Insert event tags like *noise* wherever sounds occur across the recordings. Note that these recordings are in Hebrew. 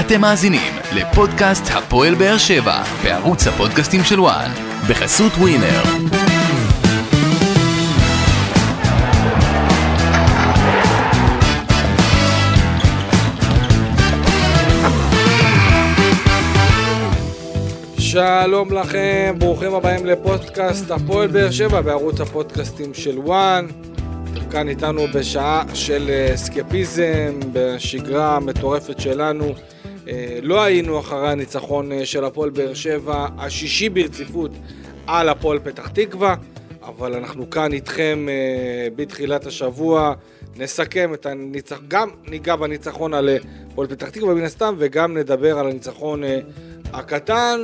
אתם מאזינים לפודקאסט הפועל באר שבע בערוץ הפודקאסטים של וואן בחסות ווינר. שלום לכם, ברוכים הבאים לפודקאסט הפועל באר שבע בערוץ הפודקאסטים של וואן. כאן איתנו בשעה של אה, סקפיזם, בשגרה המטורפת שלנו. אה, לא היינו אחרי הניצחון אה, של הפועל באר שבע, השישי ברציפות על הפועל פתח תקווה, אבל אנחנו כאן איתכם בתחילת השבוע. נסכם את הניצחון, גם ניגע בניצחון על הפועל פתח תקווה מן הסתם, וגם נדבר על הניצחון הקטן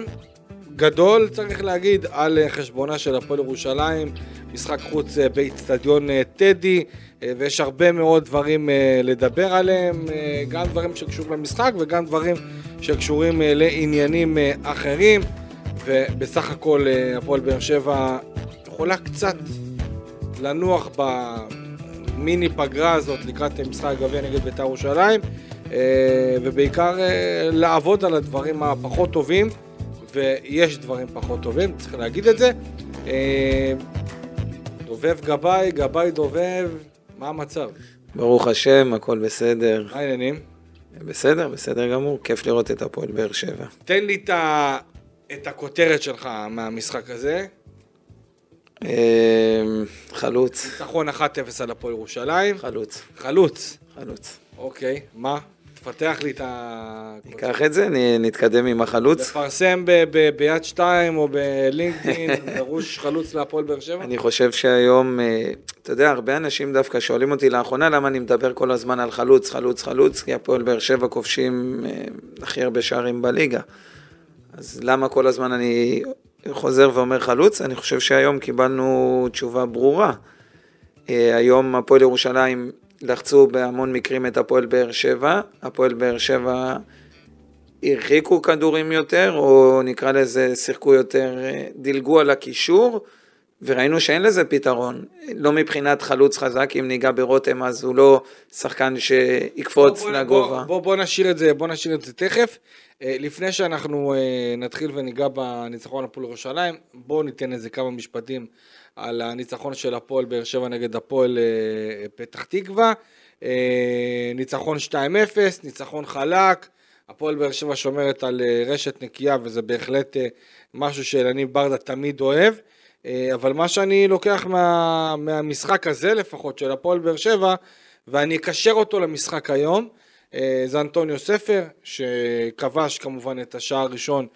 גדול, צריך להגיד, על אה, חשבונה של הפועל ירושלים, משחק חוץ אה, באיצטדיון אה, טדי, ויש הרבה מאוד דברים לדבר עליהם, גם דברים שקשורים למשחק וגם דברים שקשורים לעניינים אחרים, ובסך הכל הפועל באר שבע יכולה קצת לנוח במיני פגרה הזאת לקראת משחק הגביע נגד בית"ר ירושלים, ובעיקר לעבוד על הדברים הפחות טובים. ויש דברים פחות טובים, צריך להגיד את זה. אה, דובב גבאי, גבאי דובב, מה המצב? ברוך השם, הכל בסדר. מה העניינים? בסדר, בסדר גמור, כיף לראות את הפועל באר שבע. תן לי את, ה... את הכותרת שלך מהמשחק הזה. אה, חלוץ. ניצחון 1-0 על הפועל ירושלים. חלוץ. חלוץ. חלוץ. אוקיי, מה? תפתח לי את ה... ניקח את זה, נתקדם עם החלוץ. לפרסם ביד שתיים או בלינקדאין, *laughs* דרוש חלוץ להפועל באר שבע? אני חושב שהיום, אה, אתה יודע, הרבה אנשים דווקא שואלים אותי לאחרונה למה אני מדבר כל הזמן על חלוץ, חלוץ, חלוץ, כי הפועל באר שבע כובשים אה, הכי הרבה שערים בליגה. אז למה כל הזמן אני חוזר ואומר חלוץ? אני חושב שהיום קיבלנו תשובה ברורה. אה, היום הפועל ירושלים לחצו בהמון מקרים את הפועל באר שבע, הפועל באר שבע הרחיקו כדורים יותר, או נקרא לזה שיחקו יותר, דילגו על הקישור, וראינו שאין לזה פתרון. לא מבחינת חלוץ חזק, אם ניגע ברותם אז הוא לא שחקן שיקפוץ בוא, לגובה. בוא, בוא, בוא נשאיר את זה, בוא נשאיר את זה תכף. אה, לפני שאנחנו אה, נתחיל וניגע בניצחון הפועל ירושלים, בואו ניתן איזה כמה משפטים על הניצחון של הפועל באר שבע נגד הפועל אה, פתח תקווה. אה, ניצחון 2-0, ניצחון חלק, הפועל באר שבע שומרת על אה, רשת נקייה וזה בהחלט משהו שאלניב ברדה תמיד אוהב. אבל מה שאני לוקח מה, מהמשחק הזה לפחות של הפועל באר שבע ואני אקשר אותו למשחק היום זה אנטוניו ספר שכבש כמובן את השער הראשון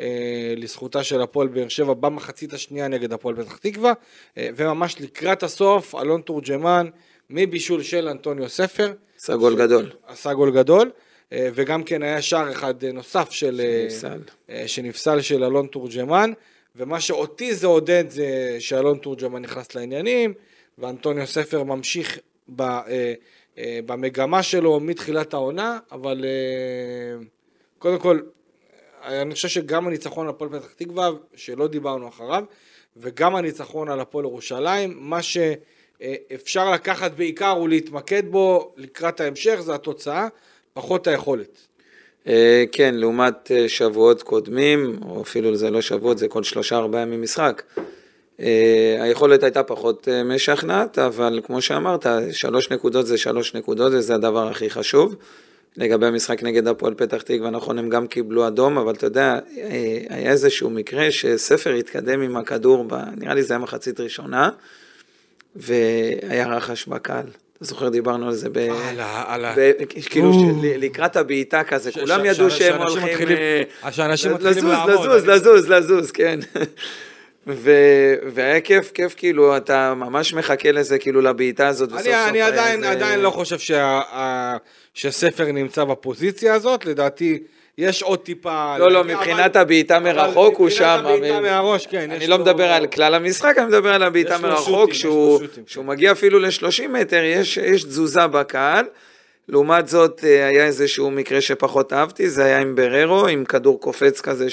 אה, לזכותה של הפועל באר שבע במחצית השנייה נגד הפועל פתח תקווה, אה, וממש לקראת הסוף אלון תורג'מן מבישול של אנטוניו ספר. עשה גול גדול. עשה גול גדול. אה, וגם כן היה שער אחד נוסף של, שנפסל. שנפסל של אלון תורג'מן, ומה שאותי זה עודד זה שאלון תורג'מן נכנס לעניינים, ואנטוניו ספר ממשיך ב, במגמה שלו מתחילת העונה, אבל קודם כל אני חושב שגם הניצחון על הפועל פתח תקווה, שלא דיברנו אחריו, וגם הניצחון על הפועל ירושלים, מה שאפשר לקחת בעיקר ולהתמקד בו לקראת ההמשך זה התוצאה, פחות היכולת. אה, כן, לעומת אה, שבועות קודמים, או אפילו זה לא שבועות, זה כל שלושה ארבעה ימים משחק. אה, היכולת הייתה פחות משכנעת, אבל כמו שאמרת, שלוש נקודות זה שלוש נקודות וזה הדבר הכי חשוב. לגבי המשחק נגד הפועל פתח תקווה, נכון, הם גם קיבלו אדום, אבל אתה יודע, אה, היה איזשהו מקרה שספר התקדם עם הכדור, ב, נראה לי זה היה מחצית ראשונה, והיה רחש בקהל. אתה זוכר, דיברנו על זה ב... על ה... כאילו, לקראת הבעיטה כזה, כולם ידעו שהם הולכים... אה, שאנשים מתחילים לעמוד. לזוז, לזוז, לזוז, כן. והיה כיף, כיף, כאילו, אתה ממש מחכה לזה, כאילו, לבעיטה הזאת, וסוף סוף... אני עדיין לא חושב שספר נמצא בפוזיציה הזאת, לדעתי... יש עוד טיפה... לא, לא, מבחינת הבעיטה מרחוק הוא שם. מבחינת הבעיטה מהראש, כן. אני לא מדבר על כלל המשחק, אני מדבר על הבעיטה מרחוק, שהוא מגיע אפילו ל-30 מטר, יש תזוזה בקהל. לעומת זאת, אה, היה איזשהו מקרה שפחות אהבתי, זה היה עם בררו, עם כדור קופץ כזה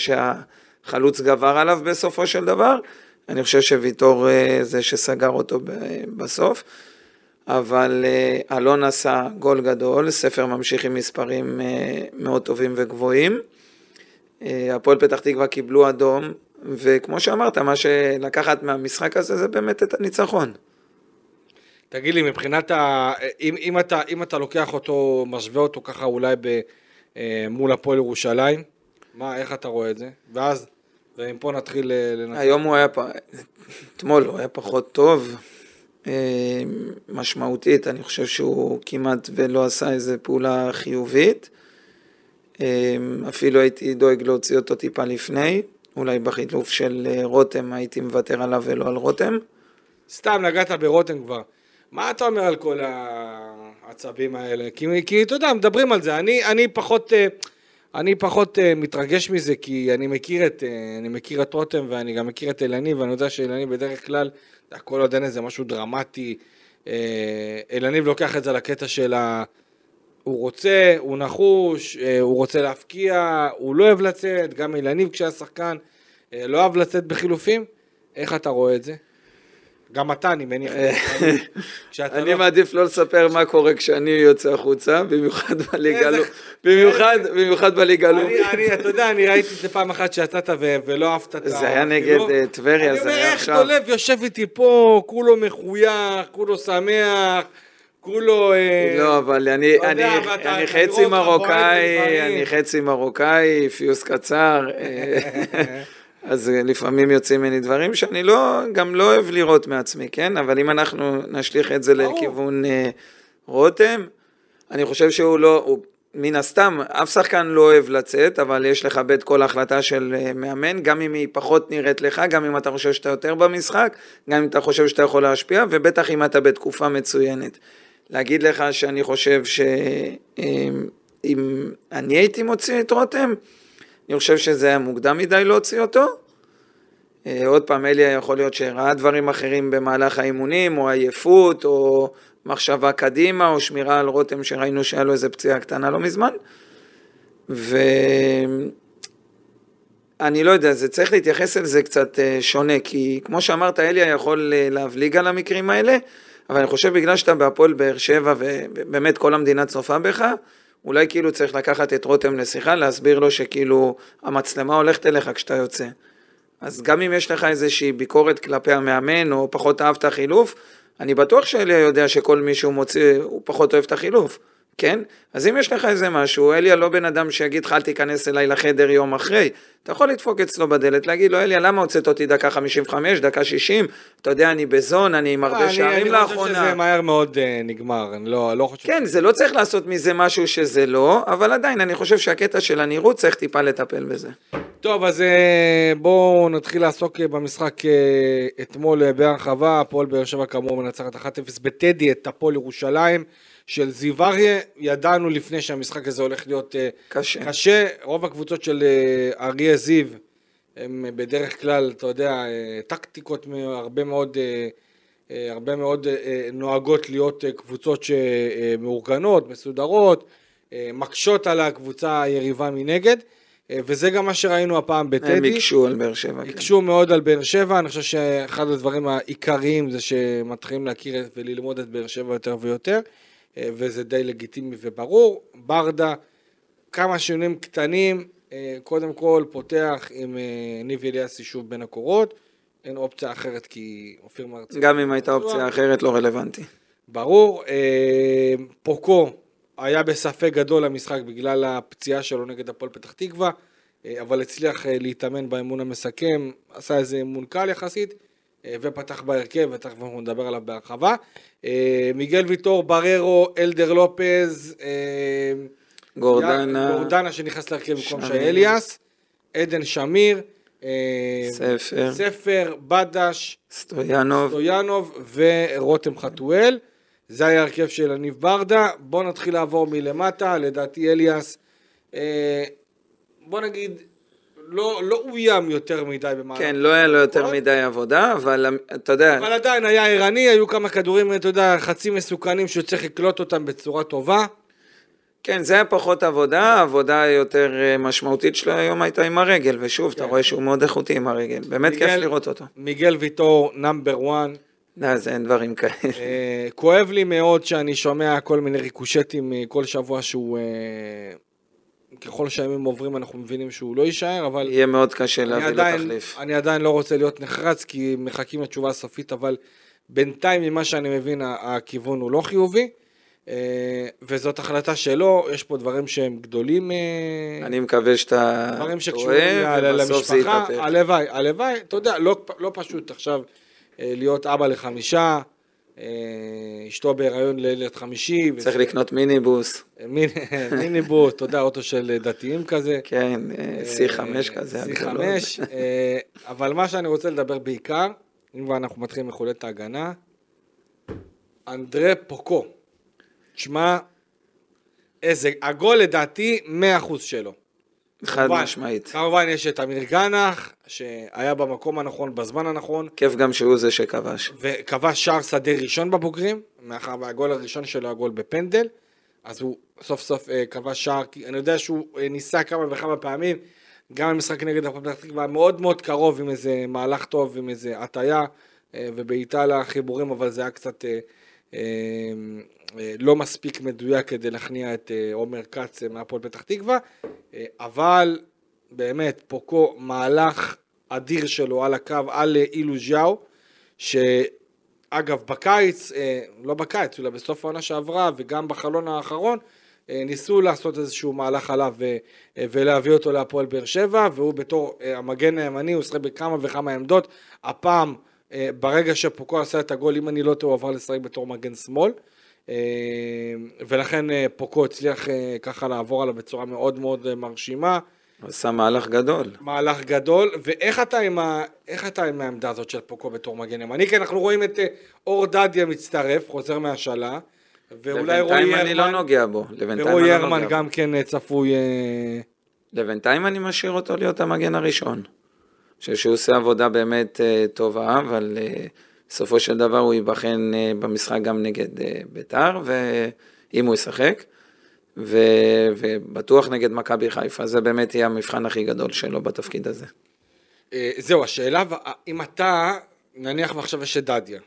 שהחלוץ גבר עליו בסופו של דבר. אני חושב שוויטור אה, זה שסגר אותו בסוף. אבל אה, אלון עשה גול גדול, ספר ממשיך עם מספרים אה, מאוד טובים וגבוהים. הפועל פתח תקווה קיבלו אדום, וכמו שאמרת, מה שלקחת מהמשחק הזה זה באמת את הניצחון. תגיד לי, מבחינת ה... אם, אם, אתה, אם אתה לוקח אותו, משווה אותו ככה אולי ב, מול הפועל ירושלים, מה, איך אתה רואה את זה? ואז, ומפה נתחיל אה, לנתח. היום הוא היה, פ... אתמול הוא היה פחות טוב, אה, משמעותית, אני חושב שהוא כמעט ולא עשה איזה פעולה חיובית. אה, אפילו הייתי דואג להוציא אותו טיפה לפני, אולי בחילוף של רותם הייתי מוותר עליו ולא על רותם. סתם נגעת ברותם כבר. מה אתה אומר על כל העצבים האלה? כי, כי אתה יודע, מדברים על זה. אני, אני פחות, אה, אני פחות אה, מתרגש מזה, כי אני מכיר את, אה, אני מכיר את רותם ואני גם מכיר את אלני, ואני יודע שאלני בדרך כלל, הכל עוד אין איזה משהו דרמטי. אלניב לוקח את זה לקטע של ה... הוא רוצה, הוא נחוש, הוא רוצה להפקיע, הוא לא אוהב לצאת, גם אלניב כשהיה שחקן, לא אוהב לצאת בחילופים. איך אתה רואה את זה? גם אתה, אני מניח. אני מעדיף לא לספר מה קורה כשאני יוצא החוצה, במיוחד בליגה הלאומית. במיוחד בליגה הלאומית. אתה יודע, אני ראיתי את זה פעם אחת שיצאת ולא אהבת את ה... זה היה נגד אה, טבריה, זה היה עכשיו. אני אומר, איך דולב יושב איתי פה, כולו מחוייך, כולו שמח. כולו... אה, לא, אבל אני, חצי מרוקאי, אני חצי מרוקאי, פיוס קצר. *laughs* אה, אז לפעמים יוצאים ממני דברים שאני לא, גם לא אוהב לראות מעצמי, כן? אבל אם אנחנו נשליך את זה לכיוון אה, רותם, אני חושב שהוא לא, הוא, מן הסתם, אף שחקן לא אוהב לצאת, אבל יש לכבד כל החלטה של אה, מאמן, גם אם היא פחות נראית לך, גם אם אתה חושב שאתה יותר במשחק, גם אם אתה חושב שאתה יכול להשפיע, ובטח אם אתה בתקופה מצוינת. להגיד לך שאני חושב שאם אה, אני הייתי מוציא את רותם, אני חושב שזה היה מוקדם מדי להוציא אותו. אה, עוד פעם, אלי יכול להיות שראה דברים אחרים במהלך האימונים, או עייפות, או מחשבה קדימה, או שמירה על רותם שראינו שהיה לו איזה פציעה קטנה לא מזמן. ואני לא יודע, זה צריך להתייחס אל זה קצת אה, שונה, כי כמו שאמרת, אליה יכול אה, להבליג על המקרים האלה, אבל אני חושב בגלל שאתה בהפועל באר שבע, ובאמת כל המדינה צופה בך, אולי כאילו צריך לקחת את רותם לשיחה, להסביר לו שכאילו המצלמה הולכת אליך כשאתה יוצא. אז גם אם יש לך איזושהי ביקורת כלפי המאמן, או פחות אהבת חילוף, אני בטוח שאליה יודע שכל מי שהוא מוציא, הוא פחות אוהב את החילוף. כן? אז אם יש לך איזה משהו, אליה לא בן אדם שיגיד לך אל תיכנס אליי לחדר יום אחרי, אתה יכול לדפוק אצלו בדלת, להגיד לו אליה למה הוצאת אותי דקה 55, דקה 60, אתה יודע אני בזון, אני עם הרבה שערים לאחרונה. אני חושב שזה מהר מאוד uh, נגמר, אני לא, לא חושב... כן, זה לא צריך לעשות מזה משהו שזה לא, אבל עדיין אני חושב שהקטע של הנראות צריך טיפה לטפל בזה. טוב, אז uh, בואו נתחיל לעסוק במשחק אתמול בהרחבה, הפועל באר שבע כאמור מנצחת 1-0 בטדי את הפועל ירושלים. של זיו אריה, ידענו לפני שהמשחק הזה הולך להיות אה, קשה. קשה. רוב הקבוצות של אה, אריה זיו הם בדרך כלל, אתה יודע, אה, טקטיקות הרבה מאוד, הרבה מאוד נוהגות להיות קבוצות שמאורגנות, מסודרות, מקשות על הקבוצה היריבה מנגד. וזה גם מה שראינו הפעם בטדי. הם הקשו על באר שבע. כן. הקשו כן. מאוד על באר שבע, אני חושב שאחד הדברים העיקריים זה שמתחילים להכיר וללמוד את באר שבע יותר ויותר. אה, וזה די לגיטימי וברור. ברדה, כמה שינויים קטנים, אה, קודם כל פותח עם אה, ניב אליאסי שוב בין הקורות, אין אופציה אחרת כי אופיר מרצה... גם אם הייתה אופציה אחרת לא רלוונטי. ברור, פוקו היה בספק גדול למשחק בגלל הפציעה שלו נגד הפועל פתח תקווה, אבל הצליח להתאמן באמון המסכם, עשה איזה אמון קל יחסית. אה, ופתח בהרכב, ותכף אנחנו נדבר עליו בהרחבה. אה, מיגל ויטור, בררו, אלדר לופז, אה, גורדנה, גורדנה שנכנס להרכב במקום שי אליאס, עדן שמיר, ספר, ספר, בדש, סטויאנוב, סטויאנוב ורותם חתואל. זה היה הרכב של הניב ברדה. בואו נתחיל לעבור מלמטה, לדעתי אליאס. בוא נגיד, לא, לא אוים יותר מדי במהלך. כן, לא היה לו יותר? מדי עבודה, אבל אתה יודע... אבל עדיין היה ערני, היו כמה כדורים, אתה יודע, חצי מסוכנים שצריך לקלוט אותם בצורה טובה. כן, זה היה פחות עבודה, העבודה היותר אה, משמעותית שלו היום הייתה עם הרגל, ושוב, כן. אתה רואה שהוא מאוד איכותי עם הרגל, באמת מיגל, כיף לראות אותו. מיגל ויטור, נאמבר וואן. לא, זה אין דברים כאלה. אה, כואב לי מאוד שאני שומע כל מיני ריקושטים אה, כל שבוע שהוא... ככל שהימים עוברים אנחנו מבינים שהוא לא יישאר, אבל יהיה מאוד קשה להביא לו תחליף. אני עדיין לא רוצה להיות נחרץ כי מחכים לתשובה הסופית, אבל בינתיים ממה שאני מבין הכיוון הוא לא חיובי, אה, וזאת החלטה שלו, יש פה דברים שהם גדולים, אה, אני מקווה שאתה דברים שקשורים ובסוף זה יתהפך. הלוואי, הלוואי, אתה יודע, לא, לא פשוט עכשיו אה, להיות אבא לחמישה, אשתו בהיריון לילד חמישי, צריך וזה- לקנות מיניבוס, מיני- *laughs* מיניבוס, אתה יודע, אוטו של דתיים כזה. כן, אה, C5 כזה. C5, הגדולות. אה, אבל מה שאני רוצה לדבר בעיקר, אם כבר אנחנו מתחילים מחולת ההגנה, אנדרה פוקו. תשמע, איזה, הגול לדעתי 100% שלו. חד כמובן, משמעית. כמובן יש את אמיר גנח, שהיה במקום הנכון, בזמן הנכון, כיף גם שהוא זה שכבש. וכבש שער שדה ראשון בבוגרים, מאחר והגול הראשון שלו הגול בפנדל, אז הוא סוף סוף אה, כבש שער, כי אני יודע שהוא אה, ניסה כמה וכמה פעמים, גם במשחק נגד הפועל פתח תקווה, מאוד מאוד קרוב עם איזה מהלך טוב, עם איזה הטיה אה, ובעיטה לחיבורים, אבל זה היה קצת אה, אה, אה, לא מספיק מדויק כדי להכניע את אה, עומר כץ אה, מהפועל פתח תקווה, אה, אבל באמת, פוקו מהלך אדיר שלו על הקו, על אה, אילו ז'או, שאגב בקיץ, אה, לא בקיץ, אלא בסוף העונה שעברה וגם בחלון האחרון, אה, ניסו לעשות איזשהו מהלך עליו אה, ולהביא אותו להפועל באר שבע, והוא בתור אה, המגן הימני, הוא שחק בכמה וכמה עמדות. הפעם, אה, ברגע שפוקו עשה את הגול, אם אני לא טועה, הוא עבר לשחק בתור מגן שמאל. אה, ולכן אה, פוקו הצליח אה, ככה לעבור עליו בצורה מאוד מאוד מרשימה. הוא עשה מהלך גדול. מהלך גדול, ואיך אתה עם, ה... איך אתה עם העמדה הזאת של פוקו בתור מגן ימני? כי אנחנו רואים את אור דדיה מצטרף, חוזר מהשאלה, ואולי רועי לבינתיים אני לא נוגע בו. ורועי אני לא. גם כן צפוי... לבינתיים אני משאיר אותו להיות המגן הראשון. אני חושב שהוא עושה עבודה באמת טובה, אבל אה, בסופו של דבר הוא ייבחן אה, במשחק גם נגד אה, ביתר, ואם הוא ישחק, ו... ובטוח נגד מכבי חיפה, זה באמת יהיה המבחן הכי גדול שלו בתפקיד הזה. אה, זהו, השאלה, אם אתה, נניח ועכשיו יש את דדיה,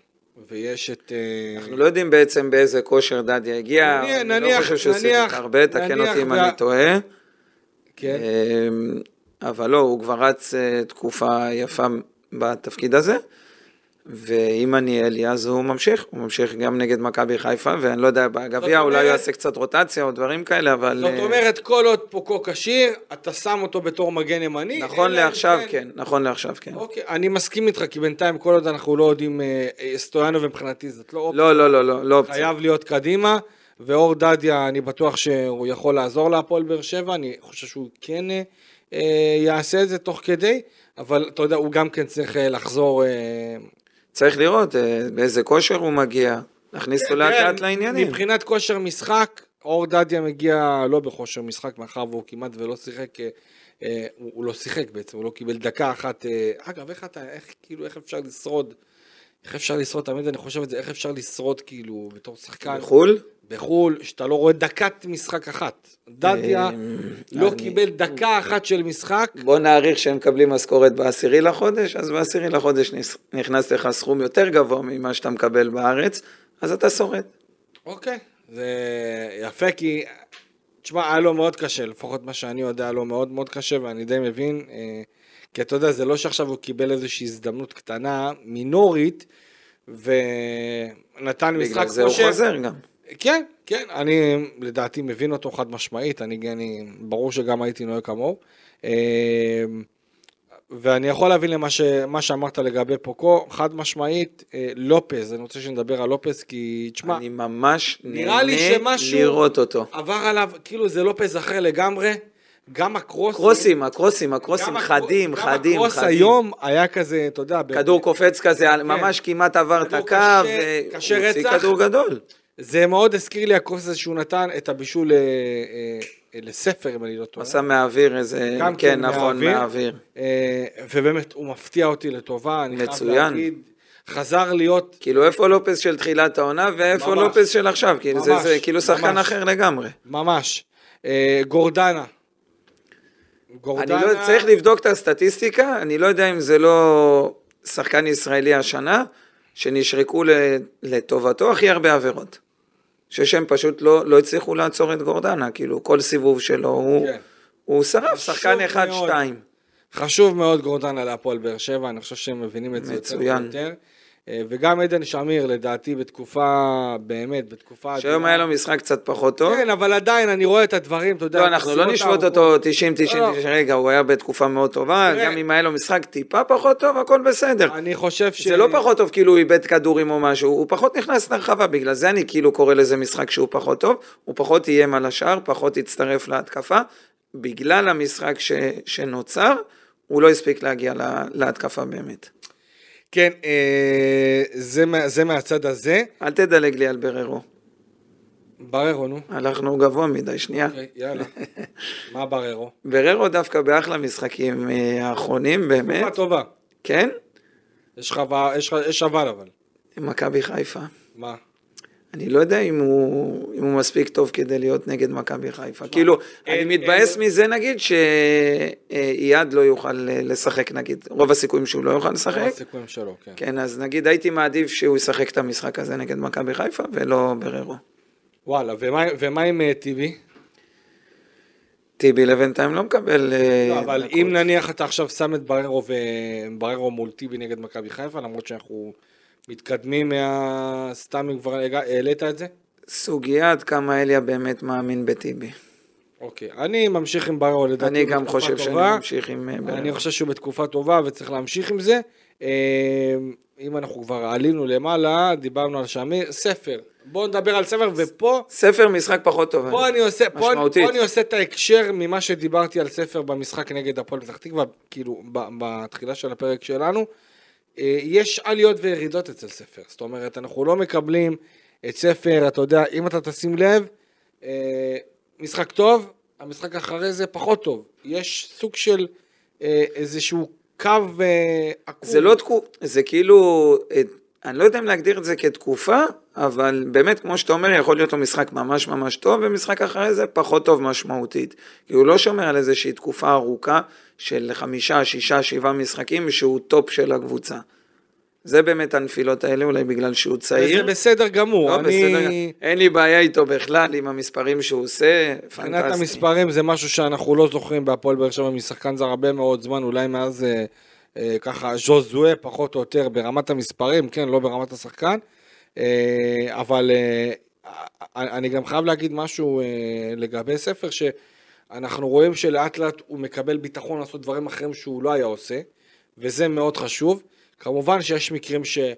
ויש את... אנחנו לא יודעים בעצם באיזה כושר דדיה הגיע, נניח- אני לא חושב שהוא שיחק הרבה, תקן אותי אם אני טועה. כן, אבל לא, הוא כבר רץ תקופה יפה בתפקיד הזה, ואם אני אלי אז הוא ממשיך, הוא ממשיך גם נגד מכבי חיפה, ואני לא יודע, בגביע אולי הוא יעשה קצת רוטציה או דברים כאלה, אבל... זאת אה, אומרת, כל עוד פוקו כשיר, אתה שם אותו בתור מגן ימני. נכון לעכשיו כן, נכון לעכשיו כן. אוקיי, אני מסכים איתך, כי בינתיים כל עוד אנחנו לא יודעים, אה, אה, סטויאנוב מבחינתי זאת לא אופציה. לא, לא, לא, לא, לא אופציה. חייב להיות קדימה, ואור דדיה, אני בטוח שהוא יכול לעזור להפועל באר שבע, אני חושב שהוא כן יעשה את זה תוך כדי, אבל אתה יודע, הוא גם כן צריך לחזור... צריך לראות אה, באיזה כושר הוא מגיע, להכניס אותו לאט לאט כן, לעניינים. מבחינת כושר משחק, אור דדיה מגיע לא בכושר משחק, מאחר והוא כמעט ולא שיחק, אה, אה, הוא, לא שיחק בעצם, הוא לא קיבל דקה אחת. אגב, איך אתה, איך כאילו, איך אפשר לשרוד? איך אפשר לשרוד, תמיד אני חושב את זה, איך אפשר לשרוד כאילו בתור שחקן בחו"ל? בחו"ל, שאתה לא רואה דקת משחק אחת. דדיה אמ, לא קיבל דקה אחת של משחק, בוא נעריך שהם מקבלים משכורת בעשירי לחודש, אז בעשירי לחודש נכנס לך סכום יותר גבוה ממה שאתה מקבל בארץ, אז אתה שורד. אוקיי, זה יפה כי, תשמע, היה לו מאוד קשה, לפחות מה שאני יודע, היה לו מאוד מאוד קשה, ואני די מבין, אה, כי אתה יודע, זה לא שעכשיו הוא קיבל איזושהי הזדמנות קטנה, מינורית, ונתן משחק בגלל זה הוא. חוזר גם. כן, כן, אני לדעתי מבין אותו חד משמעית, אני, אני ברור שגם הייתי נוהג כמוהו. אה, ואני יכול להבין למה ש, מה שאמרת לגבי פוקו, חד משמעית, אה, לופז, אני רוצה שנדבר על לופז, כי תשמע, אני ממש נראה לי נהנה שמשהו- לראות אותו. עבר עליו, כאילו זה לופז אחר לגמרי, גם הקרוס... קרוסים, הקרוסים, הקרוסים גם הקרו- חדים, גם חדים, הקרוס חדים. היום היה כזה, אתה יודע, כדור קופץ כזה, ממש כמעט עבר את הקו, קשה- הוציא. כדור גדול. זה מאוד הזכיר לי הקרוס הזה שהוא נתן את הבישול אה, אה, לספר, אם אני לא טועה. עשה מהאוויר איזה, גם כן, כן, נכון, מהאוויר. מהאוויר. אה, ובאמת, הוא מפתיע אותי לטובה, אני חייב מצוין. להגיד. חזר להיות, כאילו איפה לופס של תחילת העונה ואיפה ממש. לופס של עכשיו, כאילו זה ממש, זה כאילו שחקן ממש. אחר לגמרי. ממש, אה, גורדנה. אני לא צריך לבדוק את הסטטיסטיקה, אני לא יודע אם זה לא שחקן ישראלי השנה, שנשרקו לטובתו הכי הרבה עבירות. ששהם פשוט לא, לא הצליחו לעצור את גורדנה, כאילו כל סיבוב שלו הוא, כן. הוא שרף שחקן מאוד. אחד-שתיים. חשוב מאוד גורדנה להפועל באר שבע, אני חושב שהם מבינים את זה יותר. ויותר. אה, וגם עדן שמיר, לדעתי, בתקופה, באמת, בתקופה... שהיום. היה לו משחק קצת פחות טוב. כן, אבל עדיין, אני רואה את הדברים, אתה יודע... לא, אנחנו לא נשפוט. אותו 90, 90, לא. 90, רגע, הוא היה בתקופה מאוד טובה. גם אם היה לו משחק טיפה פחות טוב, הכל בסדר. אני חושב ש... זה לא פחות טוב כאילו הוא איבד כדורים או משהו, הוא פחות נכנס לרחבה, בגלל זה אני כאילו קורא לזה משחק שהוא פחות טוב, הוא פחות איים על השער, פחות הצטרף להתקפה, בגלל המשחק שנוצר, הוא לא הספיק להגיע לה, להתקפה באמת. כן, אה, זה, זה מהצד הזה. אל תדלג לי על בררו, בררו, נו. הלכנו גבוה מדי, שנייה. אוקיי, יאללה. מה בררו? בררו דווקא באחלה משחקים אה, האחרונים, באמת, תקופה טובה. כן? יש לך יש יש אבל אבל. מכבי חיפה. מה? אני לא יודע אם הוא, אם הוא מספיק טוב כדי להיות נגד מכבי חיפה. כאילו, אין- אני מתבאס אין- מזה נגיד שאייד לא יוכל לשחק נגיד, רוב הסיכויים שהוא לא יוכל רוב לשחק. הסיכויים שלו, כן. כן, אז נגיד הייתי מעדיף שהוא ישחק את המשחק הזה נגד מכבי חיפה ולא בררו. וואלה, ומה- ומה עם אה, טיבי? טיבי לבינתיים לא מקבל... אה, לא, אבל דקות. אם נניח אתה עכשיו שם את בררו ובררו מול טיבי נגד מכבי חיפה, למרות שאנחנו מתקדמים מה... סתם אם כבר העלית את זה? סוגיה עד כמה אליה באמת מאמין בטיבי. אוקיי, אני ממשיך עם בררו לדעתי. אני גם חושב שאני טובה. ממשיך עם אה, בררו. אני חושב שהוא בתקופה טובה וצריך להמשיך עם זה. אה, אם אנחנו כבר עלינו למעלה, דיברנו על שמיר, ספר. בואו נדבר על ספר, ופה ספר משחק פחות טוב. פה אני, עושה, פה, אני. פה אני עושה את ההקשר ממה שדיברתי על ספר במשחק נגד הפועל פתח תקווה, כאילו בתחילה של הפרק שלנו. אה, יש עליות וירידות אצל ספר, זאת אומרת אנחנו לא מקבלים את ספר, אתה יודע, אם אתה תשים לב, אה, משחק טוב, המשחק אחרי זה פחות טוב. יש סוג של אה, איזשהו קו עקום. זה לא תקופה, זה כאילו, אני לא יודע אם להגדיר את זה כתקופה, אבל באמת, כמו שאתה אומר, יכול להיות לו משחק ממש ממש טוב, ומשחק אחרי זה פחות טוב משמעותית. כי הוא לא שומר על איזושהי תקופה ארוכה של חמישה, שישה, שבעה משחקים, שהוא טופ של הקבוצה. זה באמת הנפילות האלה, אולי בגלל שהוא צעיר. בסדר גמור. לא, אני... בסדר, אין לי בעיה איתו בכלל עם המספרים שהוא עושה, מבחינת פנטסטי. המספרים זה משהו שאנחנו לא זוכרים בהפועל באר שבע משחקן זר הרבה מאוד זמן, אולי מאז אה, אה, ככה ז'וזואה פחות או יותר ברמת המספרים, כן, לא ברמת השחקן, אה, אבל אה, אה, אני גם חייב להגיד משהו אה, לגבי ספר, שאנחנו רואים שלאט לאט הוא מקבל ביטחון לעשות דברים אחרים שהוא לא היה עושה, וזה מאוד חשוב. כמובן שיש מקרים שהוא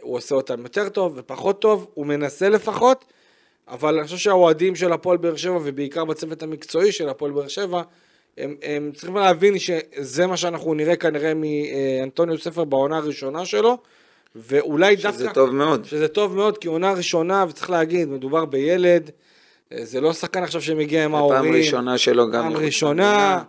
עושה אותם יותר טוב ופחות טוב, הוא מנסה לפחות, אבל אני חושב שהאוהדים של הפועל באר שבע, ובעיקר בצוות המקצועי של הפועל באר שבע, הם, הם צריכים להבין שזה מה שאנחנו נראה כנראה מאנטוניו ספר בעונה הראשונה שלו, ואולי דווקא... שזה טוב מאוד. שזה טוב מאוד, כי עונה ראשונה, וצריך להגיד, מדובר בילד, אה, זה לא שחקן עכשיו שמגיע עם ההורים. פעם ראשונה שלו גם. פעם ראשונה.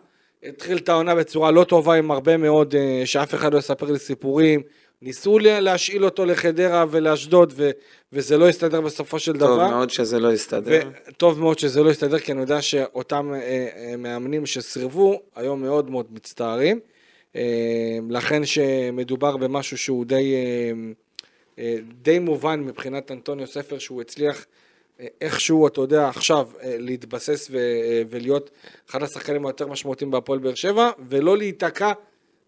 התחיל את העונה בצורה לא טובה עם הרבה מאוד, אה, שאף אחד לא יספר לי סיפורים. ניסו לה- להשאיל אותו לחדרה ולאשדוד, ו- וזה לא הסתדר בסופו של דבר. טוב מאוד שזה לא יסתדר. טוב מאוד שזה לא יסתדר, כי אני יודע שאותם אה, אה, מאמנים שסירבו, היום מאוד מאוד מצטערים. אה, לכן שמדובר במשהו שהוא די, אה, אה, די מובן מבחינת אנטוניו ספר, שהוא הצליח אה, איכשהו, אתה יודע, עכשיו אה, להתבסס ו- אה, ולהיות אחד השחקנים היותר משמעותיים בהפועל באר שבע, ולא להיתקע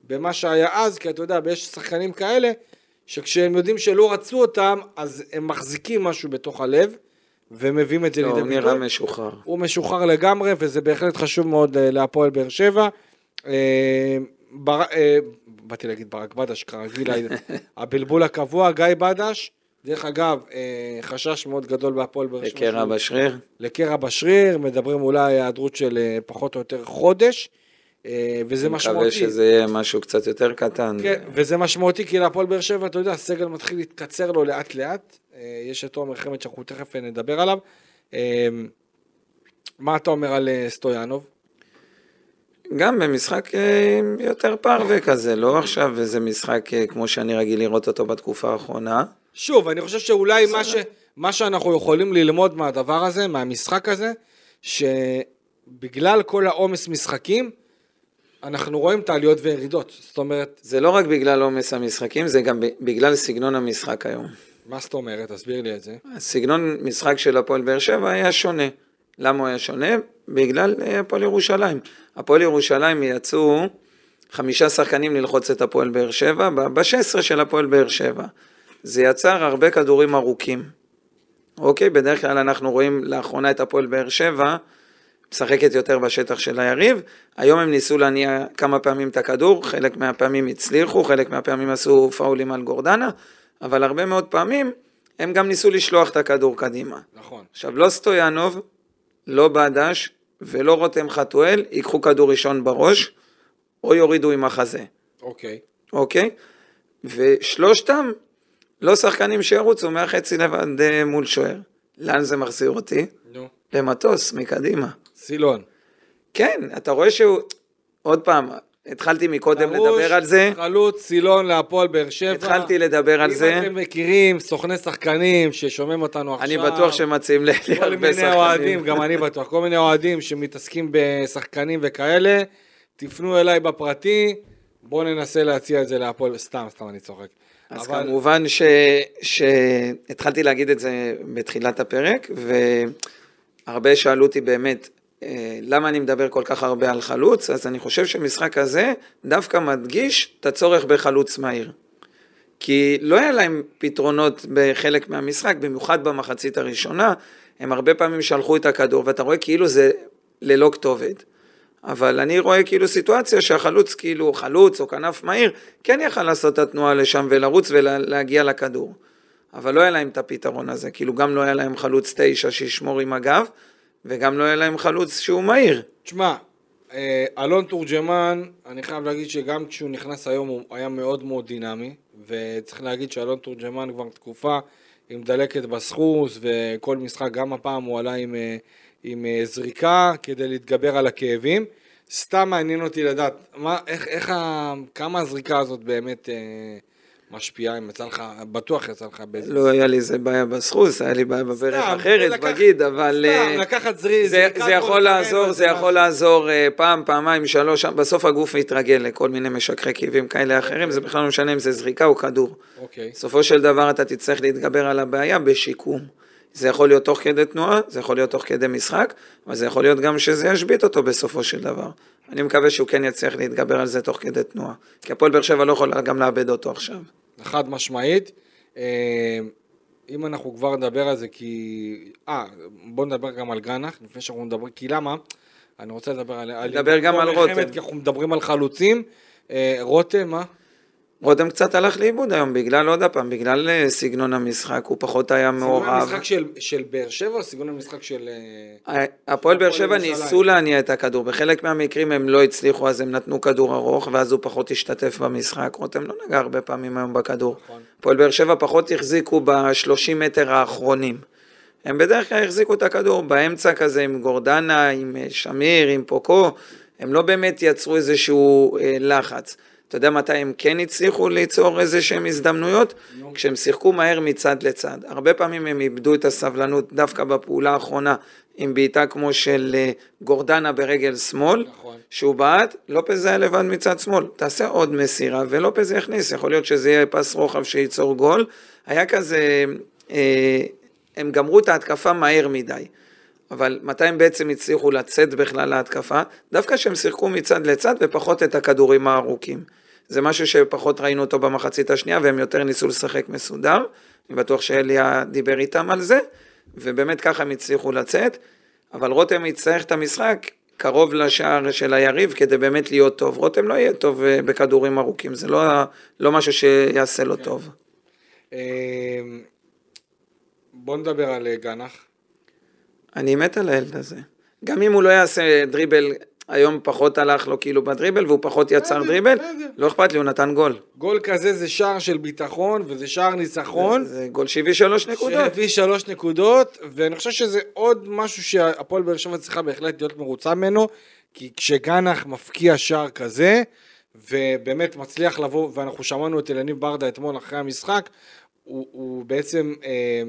במה שהיה אז, כי אתה יודע, יש שחקנים כאלה, שכשהם יודעים שלא רצו אותם, אז הם מחזיקים משהו בתוך הלב, ומביאים את זה לא, לידי הוא ביטוי. נראה משוחרר. הוא משוחרר לגמרי, וזה בהחלט חשוב מאוד אה, להפועל באר שבע. אה, בר... אה, באתי להגיד ברק בדש, כרגיל, *laughs* הבלבול הקבוע, גיא בדש. דרך אגב, אה, חשש מאוד גדול בהפועל באר שבע. קרע שהוא- בשריר. לקרע בשריר, מדברים אולי היעדרות של אה, פחות או יותר חודש, אה, וזה אני מקווה משמעותי. שזה יהיה משהו קצת יותר קטן. כן, וזה משמעותי כי להפועל באר שבע, אתה יודע, הסגל מתחיל להתקצר לו לאט לאט. יש את תומר חמד שאנחנו תכף נדבר עליו. מה אתה אומר על סטויאנוב? גם במשחק יותר פרווה כזה, לא עכשיו איזה משחק כמו שאני רגיל לראות אותו בתקופה האחרונה. שוב, אני חושב שאולי מה, ש, מה שאנחנו יכולים ללמוד מהדבר הזה, מהמשחק הזה, שבגלל כל העומס משחקים, אנחנו רואים את העליות וירידות, זאת אומרת, זה לא רק בגלל עומס המשחקים, זה גם ב- בגלל סגנון המשחק היום. מה זאת אומרת? תסביר לי את זה. הסגנון משחק של הפועל באר שבע היה שונה. למה הוא היה שונה? בגלל אה, הפועל ירושלים. הפועל ירושלים יצאו חמישה שחקנים ללחוץ את הפועל באר שבע, ב-16 של הפועל באר שבע. זה יצר הרבה כדורים ארוכים. אוקיי, בדרך כלל אנחנו רואים לאחרונה את הפועל באר שבע משחקת יותר בשטח של היריב. היום הם ניסו להניע כמה פעמים את הכדור, חלק מהפעמים הצליחו, חלק מהפעמים עשו פאולים על גורדנה, אבל הרבה מאוד פעמים הם גם ניסו לשלוח את הכדור קדימה. נכון. עכשיו, לא סטויאנוב, לא בדש ולא רותם חתואל ייקחו כדור ראשון בראש, או יורידו עם החזה, אוקיי. אוקיי? ושלושתם לא שחקנים שירוצו מהחצי לבד מול שוער. לאן זה מחזיר אותי? נו. למטוס, מקדימה. סילון. כן, אתה רואה שהוא... עוד פעם, התחלתי מקודם דרוש לדבר על זה, חלוץ סילון להפועל באר שבע. התחלתי לדבר על אם זה, אתם מכירים סוכני שחקנים ששומעים אותנו עכשיו. אני בטוח שמציעים לי כל הרבה מיני שחקנים. אוהדים, גם אני בטוח, כל מיני אוהדים שמתעסקים בשחקנים וכאלה, תפנו אליי בפרטי, בואו ננסה להציע את זה להפועל, סתם, סתם אני צוחק. אז אבל- כמובן ש... שהתחלתי להגיד את זה בתחילת הפרק, והרבה שאלו אותי באמת, אה, למה אני מדבר כל כך הרבה על חלוץ, אז אני חושב שמשחק הזה דווקא מדגיש את הצורך בחלוץ מהיר. כי לא היה להם פתרונות בחלק מהמשחק, במיוחד במחצית הראשונה, הם הרבה פעמים שלחו את הכדור, ואתה רואה כאילו זה ללא כתובת. אבל אני רואה כאילו סיטואציה שהחלוץ כאילו חלוץ או כנף מהיר, כן יכל לעשות את התנועה לשם ולרוץ ולהגיע לכדור. אבל לא היה להם את הפתרון הזה, כאילו גם לא היה להם חלוץ תשע שישמור עם הגב, וגם לא היה להם חלוץ שהוא מהיר. תשמע, אה, אלון תורג'מן, אני חייב להגיד שגם כשהוא נכנס היום הוא היה מאוד מאוד דינמי, וצריך להגיד שאלון תורג'מן כבר תקופה עם דלקת בסחוס, וכל משחק, גם הפעם הוא עלה עם, אה, עם אה, זריקה כדי להתגבר על הכאבים. סתם מעניין אותי לדעת, מה, איך, איך ה, כמה הזריקה הזאת באמת אה, משפיעה, אם יצא לך, בטוח יצא לך באיזה... לא היה לי איזה בעיה בסחוס, היה לי בעיה בברך אחרת, לקח- בגיד, אבל... סתם, אה, לקחת זרי, זה, זריקת זה יכול לעזור, זה יכול לעזור אה, פעם, פעמיים, שלוש, בסוף הגוף מתרגל לכל מיני משככי כאבים כאלה אחרים, זה בכלל לא משנה אם זה זריקה או כדור. אוקיי. בסופו של דבר אתה תצטרך להתגבר על הבעיה בשיקום. זה יכול להיות תוך כדי תנועה, זה יכול להיות תוך כדי משחק, אבל זה יכול להיות גם שזה ישבית אותו בסופו של דבר. אני מקווה שהוא כן יצליח להתגבר על זה תוך כדי תנועה. כי הפועל באר שבע לא יכולה גם לאבד אותו עכשיו. חד משמעית. אה, אם אנחנו כבר נדבר על זה, כי... אה, בוא נדבר גם על גנח, לפני שאנחנו מדברים, כי למה? אני רוצה לדבר על... נדבר גם על רותם. כי אנחנו מדברים על חלוצים. אה, רותם, מה? רותם קצת הלך לאיבוד היום, בגלל, עוד פעם, בגלל אה, סגנון המשחק, הוא פחות היה סגנון מעורב. המשחק של, של באר שבע או סגנון המשחק של... אה, הפועל באר שבע. ניסו להניע את הכדור, בחלק מהמקרים הם לא הצליחו, אז הם נתנו כדור ארוך, ואז הוא פחות השתתף במשחק. רותם לא נגע הרבה פעמים היום בכדור. נכון. הפועל באר שבע פחות החזיקו ב-30 מטר האחרונים. הם בדרך כלל החזיקו את הכדור באמצע כזה עם גורדנה, עם אה, שמיר, עם פוקו, הם לא באמת יצרו איזשהו אה, לחץ. אתה יודע מתי הם כן הצליחו ליצור איזה שהם הזדמנויות? נו. כשהם שיחקו מהר מצד לצד. הרבה פעמים הם איבדו את הסבלנות דווקא בפעולה האחרונה, עם בעיטה כמו של אה, גורדנה ברגל שמאל, נכון. שהוא בעט, לופז היה לבד מצד שמאל. תעשה עוד מסירה ולופז יכניס, יכול להיות שזה יהיה פס רוחב שייצור גול. היה כזה, אה, הם גמרו את ההתקפה מהר מדי. אבל מתי הם בעצם הצליחו לצאת בכלל להתקפה? דווקא שהם שיחקו מצד לצד ופחות את הכדורים הארוכים. זה משהו שפחות ראינו אותו במחצית השנייה והם יותר ניסו לשחק מסודר. אני בטוח שאליה דיבר איתם על זה, ובאמת ככה הם הצליחו לצאת. אבל רותם יצטרך את המשחק קרוב לשער של היריב כדי באמת להיות טוב. רותם לא יהיה טוב אה, בכדורים ארוכים, זה לא, לא משהו שיעשה לו טוב. אה, בוא נדבר על אה, גנח. אני מת על הילד הזה. גם אם הוא לא יעשה דריבל, היום פחות הלך לו כאילו בדריבל והוא פחות יצר דריבל. לא אכפת לי, הוא נתן גול. גול כזה זה שער של ביטחון וזה שער ניצחון. זה גול 73 נקודות. שהביא שלוש נקודות, ואני חושב שזה עוד משהו שהפועל באר שבע צריכה בהחלט להיות מרוצה ממנו, כי כשגנח מפקיע שער כזה, ובאמת מצליח לבוא, ואנחנו שמענו את אלניב ברדה אתמול אחרי המשחק, הוא, הוא בעצם, אה,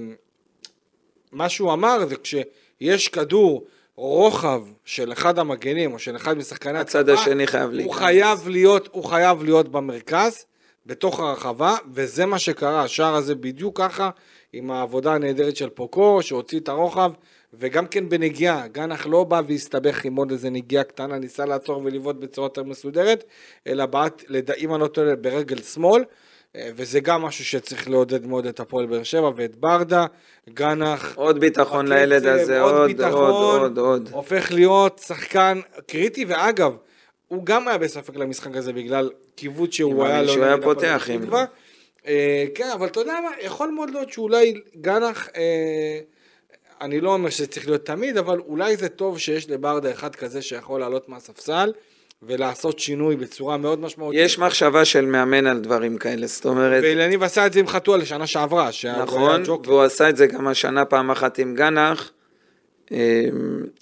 מה שהוא אמר זה כשיש כדור רוחב של אחד המגנים או של אחד משחקני הצד התקפה, השני חייב הוא להיכנס. חייב להיות, הוא חייב להיות במרכז, בתוך הרחבה, וזה מה שקרה, השער הזה בדיוק ככה, עם העבודה הנהדרת של פוקו, שהוציא את הרוחב, וגם כן בנגיעה, גנח לא בא והסתבך עם עוד איזה נגיעה קטנה, ניסה לעצור ולבעוט בצורה יותר מסודרת, אלא בעט, אם אני לא טועה, ברגל שמאל, וזה גם משהו שצריך לעודד מאוד את הפועל באר שבע ואת ברדה, גנח. עוד ביטחון בקצב, לילד הזה, עוד, עוד, עוד, עוד. הופך להיות שחקן קריטי, ואגב, הוא גם היה בספק למשחק הזה בגלל קיוות שהוא היה לו שהוא היה פותח עם-. אה, כן, אבל אתה יודע מה, יכול מאוד להיות שאולי גנח, אה, אני לא אומר שזה צריך להיות תמיד, אבל אולי זה טוב שיש לברדה אחד כזה שיכול לעלות מהספסל ולעשות שינוי בצורה מאוד משמעותית. יש מחשבה של מאמן על דברים כאלה, זאת אומרת, ואליניב עשה את זה עם חתואל לשנה שעברה, נכון. והוא עשה את זה גם השנה פעם אחת עם גנח. אמ,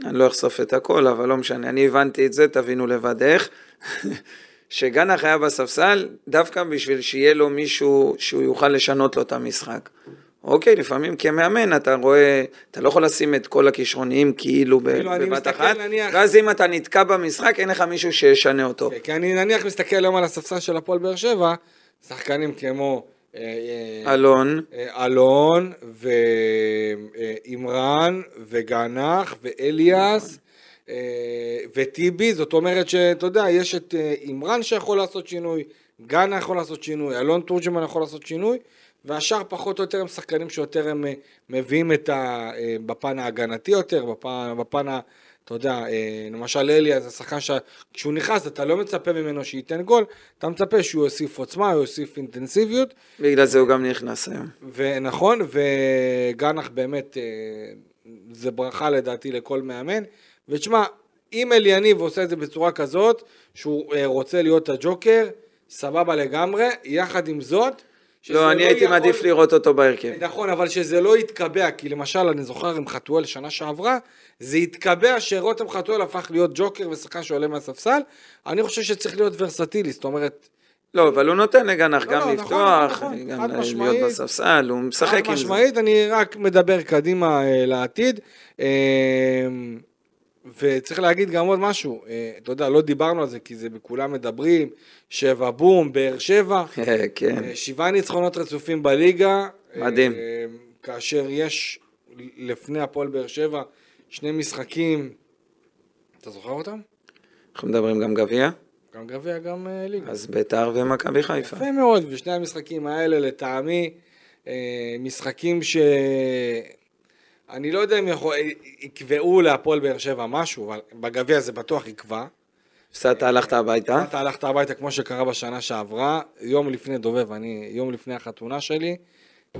אני לא אחשוף את הכל, אבל לא משנה, אני הבנתי את זה, תבינו לבד איך. *laughs* שגנח היה בספסל דווקא בשביל שיהיה לו מישהו שהוא יוכל לשנות לו את המשחק. אוקיי, לפעמים כמאמן אתה רואה, אתה לא יכול לשים את כל הכישרוניים כאילו כאילו, בבת אחת, נניח- ואז אם אתה נתקע במשחק אין לך מישהו שישנה אותו. כן, כי אני נניח מסתכל היום על הספסל של הפועל באר שבע, שחקנים כמו אה, אה, אלון, אה, אלון ואימרן וגנח ואליאס אה, וטיבי, זאת אומרת שאתה יודע, יש את אימרן שיכול לעשות שינוי, גנח יכול לעשות שינוי, אלון תורג'מן יכול לעשות שינוי, והשאר פחות או יותר הם שחקנים שיותר הם אה, מביאים את ה... אה, בפן ההגנתי יותר, בפן, בפן ה... אתה יודע, אה, למשל אליאס זה שחקן שכשהוא נכנס אתה לא מצפה ממנו שייתן גול, אתה מצפה שהוא יוסיף עוצמה, הוא יוסיף אינטנסיביות, בגלל זה הוא גם נכנס היום. ונכון, וגנח באמת, זה ברכה לדעתי לכל מאמן. ותשמע, אם אליניב עושה את זה בצורה כזאת, שהוא רוצה להיות הג'וקר, סבבה לגמרי, יחד עם זאת, לא, אני הייתי יכול- מעדיף לראות אותו בהרכב. נכון, אבל שזה לא יתקבע, כי למשל, אני זוכר עם חתואל שנה שעברה, זה התקבע שרותם חתואל הפך להיות ג'וקר ושחקן שעולה מהספסל, אני חושב שצריך להיות ורסטילי, זאת אומרת, לא, אבל הוא נותן לגנח לא, גם לא, לפתוח, נכון, נכון, גם חד להיות משמעית. בספסל, הוא משחק חד עם זה. משמעית, אני רק מדבר קדימה אה, לעתיד. אה, וצריך להגיד גם עוד משהו, אה, אתה יודע, לא דיברנו על זה כי זה כולם מדברים, שבע בום, באר שבע, *laughs* כן, אה, שבעה ניצחונות רצופים בליגה. מדהים. אה, כאשר יש לפני הפועל באר שבע שני משחקים, אתה זוכר אותם? אנחנו מדברים גם גביע, גם גביע, גם אה, ליגה. אז ביתר ומכבי חיפה. יפה מאוד, ושני המשחקים האלה לטעמי, אה, משחקים ש... אני לא יודע אם יכול... יקבעו להפועל באר שבע משהו, אבל בגביע זה בטוח יקבע. הפסדת, הלכת הביתה. אתה הלכת הביתה כמו שקרה בשנה שעברה, יום לפני דובב, אני, יום לפני החתונה שלי,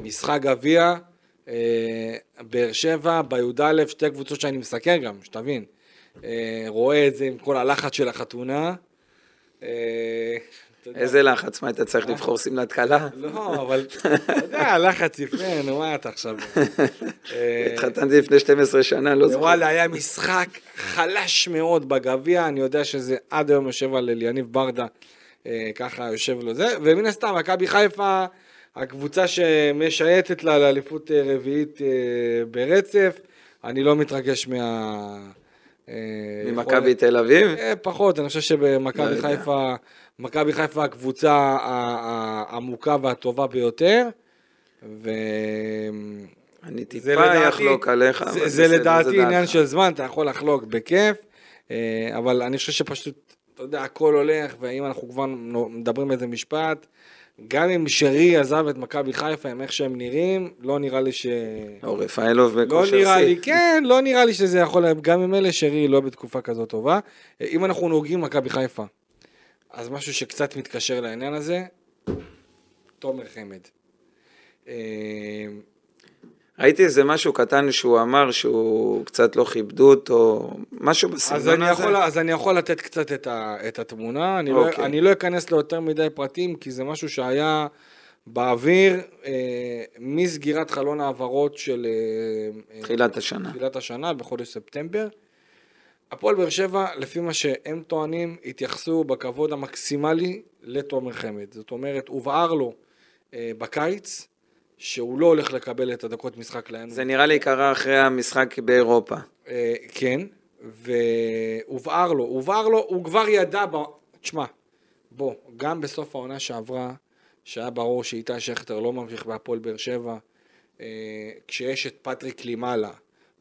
משחק גביע, אה, באר שבע, בי"א, שתי קבוצות שאני מסקר גם, שתבין. אה, רואה את זה עם כל הלחץ של החתונה. אה, יודע, איזה לחץ, מה היית צריך לבחור שמלת כלה? לא, אבל אתה יודע, לחץ יפה, נו מה אתה עכשיו... *laughs* אה, התחתנתי לפני 12 שנה, לא זוכר. וואלה, היה משחק חלש מאוד בגביע, אני יודע שזה עד היום יושב על אליניב ברדה, אה, ככה יושב לו זה, ומן הסתם, מכבי חיפה, הקבוצה שמשייטת לה לאליפות אה, רביעית אה, ברצף, אני לא מתרגש מה... אה, ממכבי תל אביב? אה, פחות, אני חושב שבמכבי לא. חיפה, מכבי חיפה הקבוצה העמוקה והטובה ביותר, ו... אני זה טיפה לדעתי- אחלוק עליך, זה, זה בסדר, לדעתי עניין דעתך. של זמן, אתה יכול לחלוק בכיף, אה, אבל אני חושב שפשוט, אתה יודע, הכל הולך, ואם אנחנו כבר מדברים איזה משפט, גם אם שרי עזב את מכבי חיפה עם איך שהם נראים, לא נראה לי ש... או רפאלוב לא בכושר נראה לי, שיא. כן, לא נראה לי שזה יכול, גם עם אלה שרי לא בתקופה כזאת טובה. אה, אם אנחנו נוגעים מכבי חיפה, אז משהו שקצת מתקשר לעניין הזה, תומר חמד. אה, ראיתי איזה משהו קטן שהוא אמר שהוא קצת לא כיבדו אותו, משהו בסגנון הזה. יכול, אז אני יכול לתת קצת את, ה, את התמונה, אני, לא, אוקיי. אני לא אכנס ליותר מדי פרטים, כי זה משהו שהיה באוויר אה, מסגירת חלון העברות של אה, אה, תחילת השנה. תחילת השנה, בחודש ספטמבר. הפועל באר שבע, לפי מה שהם טוענים, התייחסו בכבוד המקסימלי לתומר חמד. זאת אומרת, הובהר לו אה, בקיץ שהוא לא הולך לקבל את הדקות משחק להם. זה נראה לי קרה אחרי המשחק באירופה. אה, כן, והובהר לו, הובהר לו, הוא כבר ידע, ב... תשמע, בוא, גם בסוף העונה שעברה, שהיה ברור שאיתי שכטר לא ממשיך בהפועל באר שבע, אה, כשיש את פטריק לימאלה,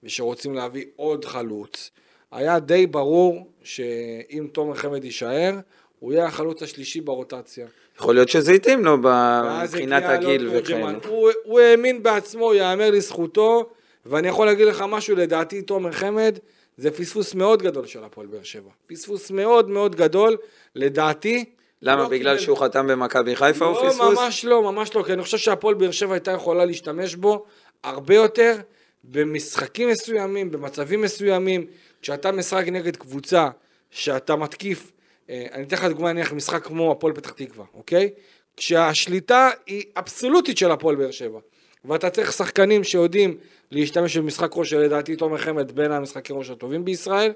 ושרוצים להביא עוד חלוץ, היה די ברור שאם תומר חמד יישאר, הוא יהיה החלוץ השלישי ברוטציה. יכול להיות שזה התאים לו מבחינת הגיע הגיל וכאלה. הוא, הוא האמין בעצמו, יאמר לזכותו, ואני יכול להגיד לך משהו, לדעתי תומר חמד, זה פספוס מאוד גדול של הפועל באר שבע. פספוס מאוד מאוד גדול, לדעתי. למה? לא בגלל קיבל- שהוא חתם במכבי חיפה הוא לא, פספוס? ממש לא, ממש לא, כי אני חושב שהפועל באר שבע הייתה יכולה להשתמש בו הרבה יותר במשחקים מסוימים, במצבים מסוימים, כשאתה משחק נגד קבוצה שאתה מתקיף, אה, אני אתן לך דוגמא, נניח משחק כמו הפועל פתח תקווה, אוקיי? כשהשליטה היא אבסולוטית של הפועל באר שבע, ואתה צריך שחקנים שיודעים להשתמש במשחק ראש, שלדעתי תומר חמד בין המשחקי ראש הטובים בישראל,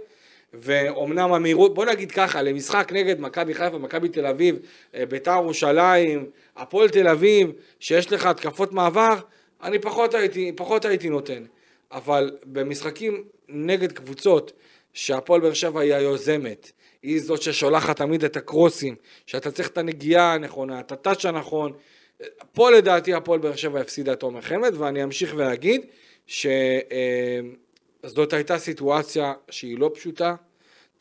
ואומנם המהירות, בוא נגיד ככה, למשחק נגד מכבי חיפה, מכבי תל אביב, אה, ביתר ירושלים, הפועל תל אביב, שיש לך התקפות מעבר, אני פחות הייתי, פחות הייתי נותן. אבל במשחקים נגד קבוצות שהפועל באר שבע היא היוזמת, היא זאת ששולחת תמיד את הקרוסים, שאתה צריך את הנגיעה הנכונה, את הטאץ' הנכון, פה לדעתי הפועל באר שבע הפסידה את תומר חמד, ואני אמשיך ואגיד שזאת הייתה סיטואציה שהיא לא פשוטה.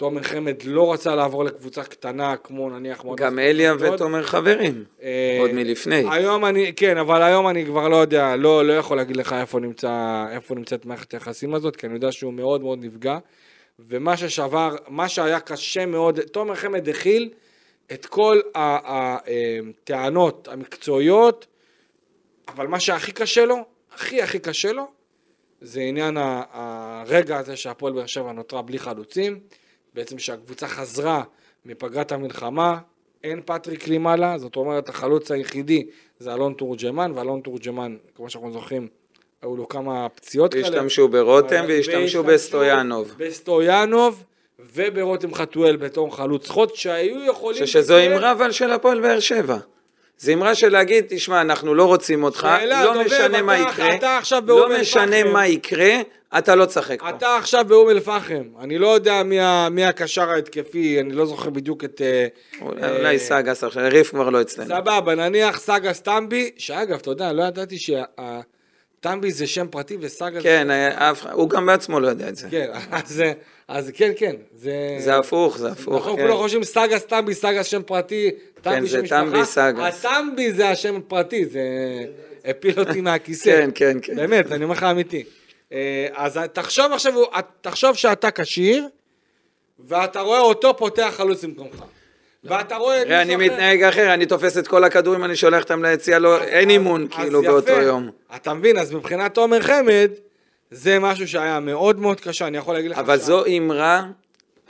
תומר חמד לא רצה לעבור לקבוצה קטנה כמו נניח גם אשדוד. ותומר חברים. אה, עוד מלפני. היום אני, כן, אבל היום אני כבר לא יודע, לא, לא יכול להגיד לך איפה, נמצא, איפה נמצאת מערכת היחסים הזאת, כי אני יודע שהוא מאוד מאוד נפגע. ומה ששבר, מה שהיה קשה מאוד, תומר חמד הכיל את כל הטענות המקצועיות, אבל מה שהכי קשה לו, הכי הכי קשה לו, זה עניין הרגע הזה שהפועל באר שבע נותרה בלי חלוצים, בעצם שהקבוצה חזרה מפגרת המלחמה, אין פטריק לימאלה, זאת אומרת החלוץ היחידי זה אלון תורג'מן, ואלון תורג'מן, כמו שאנחנו זוכרים, היו לו כמה פציעות כאלה. והשתמשו ברותם והשתמשו בסטויאנוב. בסטויאנוב וברותם חתואל בתור חלוץ חוד שהיו יכולים... שזו בכיף- אמרה אבל של הפועל באר שבע. זו אמרה של להגיד, תשמע, אנחנו לא רוצים אותך, לא דובב, משנה מה יקרה, לא משנה. מה יקרה, אתה לא תשחק פה. אתה עכשיו באום אל-פחם, אני לא יודע מי, ה- מי הקשר ההתקפי, אני לא זוכר בדיוק את... אה, אה, אולי סאגס עכשיו, ריף כבר לא אצלנו. סבבה, נניח סאגה סטמבי, שאגב, אתה יודע, לא ידעתי שהטמבי זה שם פרטי וסאגה כן, היה- אף אחד- הוא גם בעצמו לא יודע את זה. כן, *laughs* אז, אז כן, כן, זה... זה הפוך, זה הפוך, נכון, כן. כולם חושבים סאגה סטמבי, סאגה שם פרטי, טמבי זה שם משפחה. טמבי סאגה. הטמבי זה השם הפרטי, זה הפיל אותי מהכיסא. כן, כן, כן. באמת, אני אומר לך אמיתי. אה, אז תחשוב עכשיו, תחשוב שאתה כשיר, ואתה רואה אותו פותח חלוץ במקומך. ואתה רואה את אני מישהו אחר- מתנהג אחר, אני תופס את כל הכדורים, אני שולח אותם ליציאה, לא- אין אימון כאילו. באותו יום. אתה מבין, אז מבחינת תומר חמד, זה משהו שהיה מאוד מאוד קשה, אני יכול להגיד לך... אבל זו אמרה,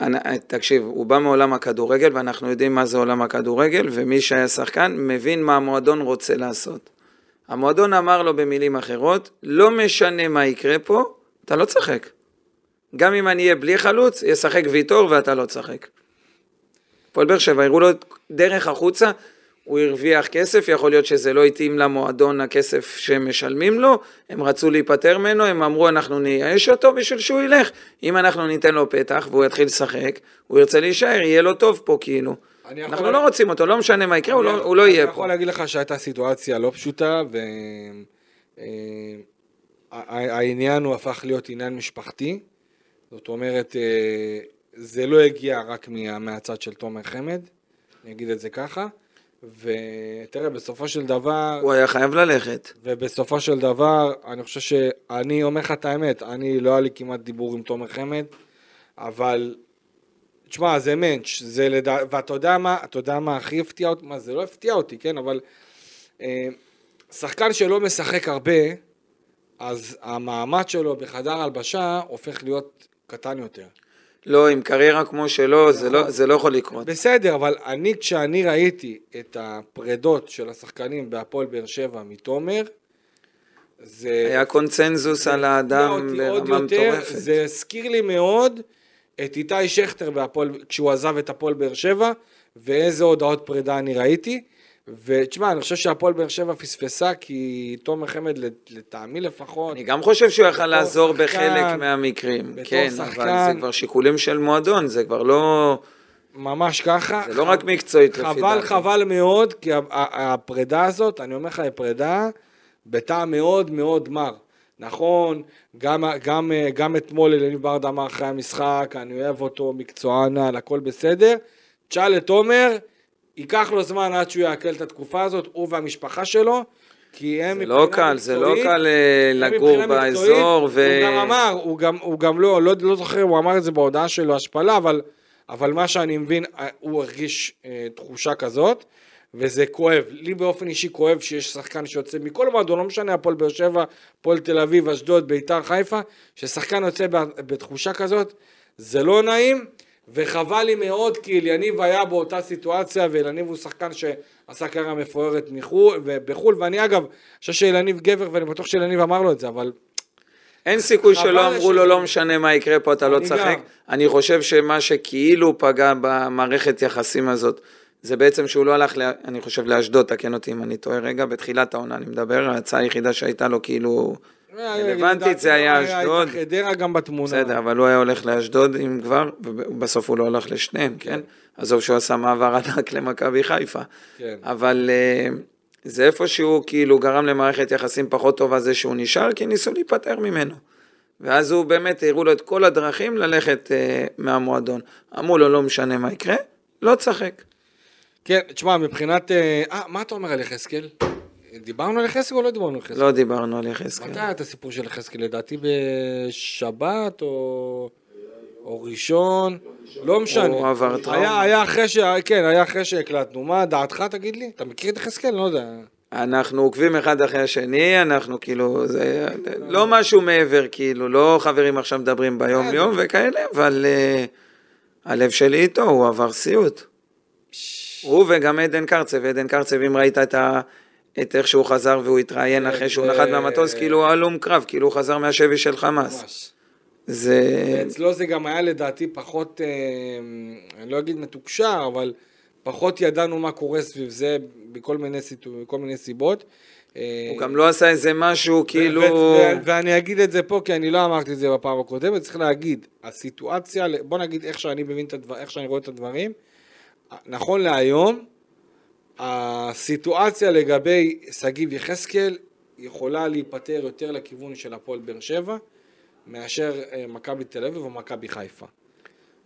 אני- תקשיב, הוא בא מעולם הכדורגל, ואנחנו יודעים מה זה עולם הכדורגל, ומי שהיה שחקן מבין מה המועדון רוצה לעשות. המועדון אמר לו במילים אחרות, לא משנה מה יקרה פה, אתה לא תשחק. גם אם אני אהיה בלי חלוץ, ישחק ויטור ואתה לא תשחק. הפועל באר שבע, הראו לו דרך החוצה, הוא הרוויח כסף, יכול להיות שזה לא התאים למועדון הכסף שהם משלמים לו, הם רצו להיפטר ממנו, הם אמרו אנחנו נייאש אותו בשביל שהוא ילך, אם אנחנו ניתן לו פתח והוא יתחיל לשחק, הוא ירצה להישאר, יהיה לו טוב פה כאילו. אני יכול אנחנו לה- לא רוצים אותו, לא משנה מה יקרה, הוא לא- הוא לא יהיה אני פה. יכול להגיד לך שהייתה סיטואציה לא פשוטה, והעניין הוא הפך להיות עניין משפחתי. זאת אומרת, אה, זה לא הגיע רק מה- מהצד של תומר חמד, אני אגיד את זה ככה. ותראה, בסופו של דבר, הוא היה חייב ללכת. ובסופו של דבר, אני חושב שאני אומר לך את האמת, אני לא היה לי כמעט דיבור עם תומר חמד, אבל, תשמע, זה מענץ', זה לדע... ואתה יודע מה, אתה יודע מה הכי הפתיע אותי, מה זה לא הפתיע אותי, כן, אבל אה, שחקן שלא משחק הרבה, אז המעמד שלו בחדר הלבשה הופך להיות קטן יותר. לא, עם קריירה כמו שלו, זה לא- זה לא יכול לקרות. בסדר, אבל אני, כשאני ראיתי את הפרדות של השחקנים בהפועל באר שבע מתומר, זה... היה קונצנזוס על האדם ברמה מטורפת. זה הזכיר לי מאוד את איתי שכטר בהפועל, כשהוא עזב את הפועל באר שבע, ואיזה הודעות פרידה אני ראיתי, ותשמע, אני חושב שהפועל באר שבע פספסה, כי תומר חמד, לטעמי לפחות... אני גם חושב שהוא יכל לעזור שחקן, בחלק מהמקרים. כן, שחקן. אבל זה כבר שיקולים של מועדון, זה כבר לא... ממש ככה. זה לא רק מקצועית לפי חבל, דעתי. חבל מאוד, כי הפרידה הזאת, אני אומר לך, היא פרידה בטעם מאוד מאוד מר. נכון, גם, גם, גם אתמול אלניב ברדה אמר אחרי המשחק, אני אוהב אותו, מקצוען על, הכל בסדר. תשאל את עומר, ייקח לו זמן עד שהוא יעכל את התקופה הזאת, הוא והמשפחה שלו, כי הם זה לא מבחינה קל, זה לא מקצועית- קל אה, הם לגור מבחינה מקצועית, באזור, ו... הוא גם אמר, הוא גם, הוא גם לא, לא, לא זוכר, הוא אמר את זה בהודעה שלו, השפלה, אבל, אבל מה שאני מבין, אה, הוא הרגיש אה, תחושה כזאת, וזה כואב. לי באופן אישי כואב שיש שחקן שיוצא מכל מועדון, לא משנה, הפועל באר שבע, הפועל תל אביב, אשדוד, ביתר, חיפה, ששחקן יוצא בתחושה כזאת, זה לא נעים. וחבל לי מאוד כי אליניב היה באותה סיטואציה ואליניב הוא שחקן שעשה קריירה מפוארת מחו"ל ובחו"ל ואני אגב חושב שאליניב גבר ואני בטוח שאליניב אמר לו את זה אבל אין סיכוי שלא אמרו לו, לא משנה מה יקרה פה, אתה לא תשחק. אני חושב שמה שכאילו פגע במערכת יחסים הזאת, זה בעצם שהוא לא הלך, לה- אני חושב, לאשדוד, תקן אותי אם אני טועה רגע, בתחילת העונה אני מדבר, ההצעה היחידה שהייתה לו כאילו רלוונטית זה היה אשדוד. הייתה חדרה גם בתמונה בסדר, אבל הוא היה הולך לאשדוד אם כבר, ובסוף הוא לא הלך לשניהם, כן? עזוב שהוא עשה מעבר ענק למכבי חיפה. כן. אבל אה, זה איפשהו כאילו גרם למערכת יחסים פחות טובה זה שהוא נשאר, כי ניסו להיפטר ממנו. ואז הוא באמת, הראו לו את כל הדרכים ללכת אה, מהמועדון. אמרו לו, לא משנה מה יקרה, לא תשחק. כן תשמע מבחינת אה אה, מה אתה אומר על יחזקאל? דיברנו על יחזקאל או לא דיברנו על יחזקאל? לא דיברנו על יחזקאל. מתי היה את הסיפור של יחזקאל לדעתי בשבת או או ראשון לא משנה הוא עבר טראומה. היה, אחרי ש... כן היה אחרי שהקלטנו מה דעתך תגיד לי אתה מכיר את יחזקאל? לא יודע אנחנו עוקבים אחד אחרי השני, אנחנו כאילו, זה לא משהו מעבר, כאילו, לא חברים עכשיו מדברים ביום יום וכאלה, אבל אה, הלב שלי איתו, הוא עבר סיוט. הוא וגם עדן קרצב, עדן קרצב, אם ראית את, ה, את איך שהוא חזר והוא התראיין אחרי שהוא נחת מהמטוס, כאילו הוא הלום קרב, כאילו הוא חזר מהשבי של חמאס. ממש זה... אצלו זה גם היה לדעתי פחות, אה, אני לא אגיד מתוקשר, אבל פחות ידענו מה קורה סביב זה בכל מיני, סיטו, בכל מיני סיבות. אה, הוא גם לא עשה איזה משהו, כאילו... ואני אגיד את זה פה, כי אני לא אמרתי את זה בפעם הקודמת, צריך להגיד, הסיטואציה, בוא נגיד איך שאני מבין את הדבר, איך שאני רואה את הדברים, נכון להיום, הסיטואציה לגבי שגיב יחזקאל יכולה להיפתר יותר לכיוון של הפועל באר שבע, מאשר אה, מכבי תל אביב או מכבי חיפה.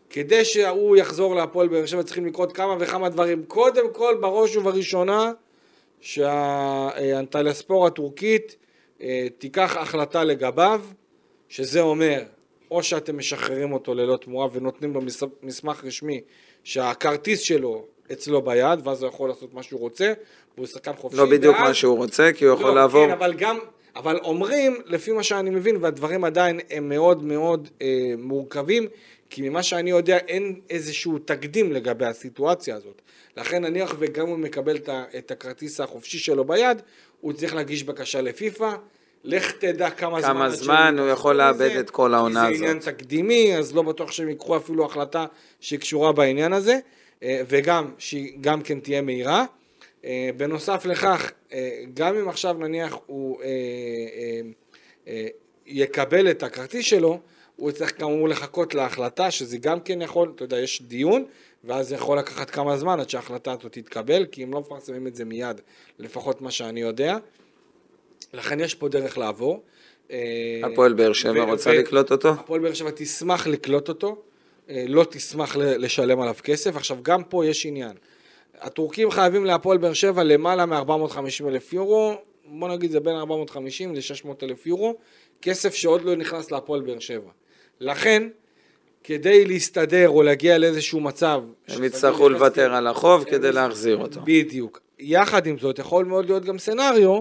כדי שהוא יחזור להפועל באר שבע צריכים לקרות כמה וכמה דברים. קודם כל, בראש ובראשונה, שהאנטלספור הטורקית אה, תיקח החלטה לגביו, שזה אומר, או שאתם משחררים אותו ללא תמורה ונותנים לו מס- מסמך רשמי שהכרטיס שלו אצלו ביד, ואז הוא יכול לעשות מה שהוא רוצה, והוא שחקן חופשי. לא בדיוק ואז- מה שהוא רוצה, כי הוא יכול לא, לעבור... כן, אבל גם, אבל אומרים, לפי מה שאני מבין, והדברים עדיין הם מאוד מאוד אה, מורכבים, כי ממה שאני יודע אין איזשהו תקדים לגבי הסיטואציה הזאת. לכן נניח וגם הוא מקבל את הכרטיס החופשי שלו ביד, הוא צריך להגיש בקשה לפיפ"א. לך תדע כמה זמן, כמה זמן שהם הוא יכול לאבד את כל העונה כי זה עניין הזאת. תקדימי, אז לא בטוח שהם ייקחו אפילו החלטה שקשורה בעניין הזה, אה, וגם שהיא גם כן תהיה מהירה. אה, בנוסף לכך, אה, גם אם עכשיו נניח הוא יקבל את הכרטיס שלו, הוא צריך כאמור לחכות להחלטה, שזה גם כן יכול, אתה יודע, יש דיון, ואז זה יכול לקחת כמה זמן עד שההחלטה הזאת תתקבל, כי הם לא מפרסמים את זה מיד, לפחות מה שאני יודע. לכן יש פה דרך לעבור. אה, הפועל באר שבע רוצה לקלוט אותו? הפועל באר שבע תשמח לקלוט אותו, אה, לא תשמח לשלם עליו כסף. עכשיו, גם פה יש עניין. הטורקים חייבים להפועל באר שבע למעלה מ-450 אלף יורו, בוא נגיד זה בין 450 ל-600 אלף יורו, כסף שעוד לא נכנס להפועל באר שבע. לכן, כדי להסתדר או להגיע לאיזשהו מצב... הם יצטרכו לוותר על החוב כדי להחזיר אותו. בדיוק. יחד עם זאת, יכול מאוד להיות גם סצנריו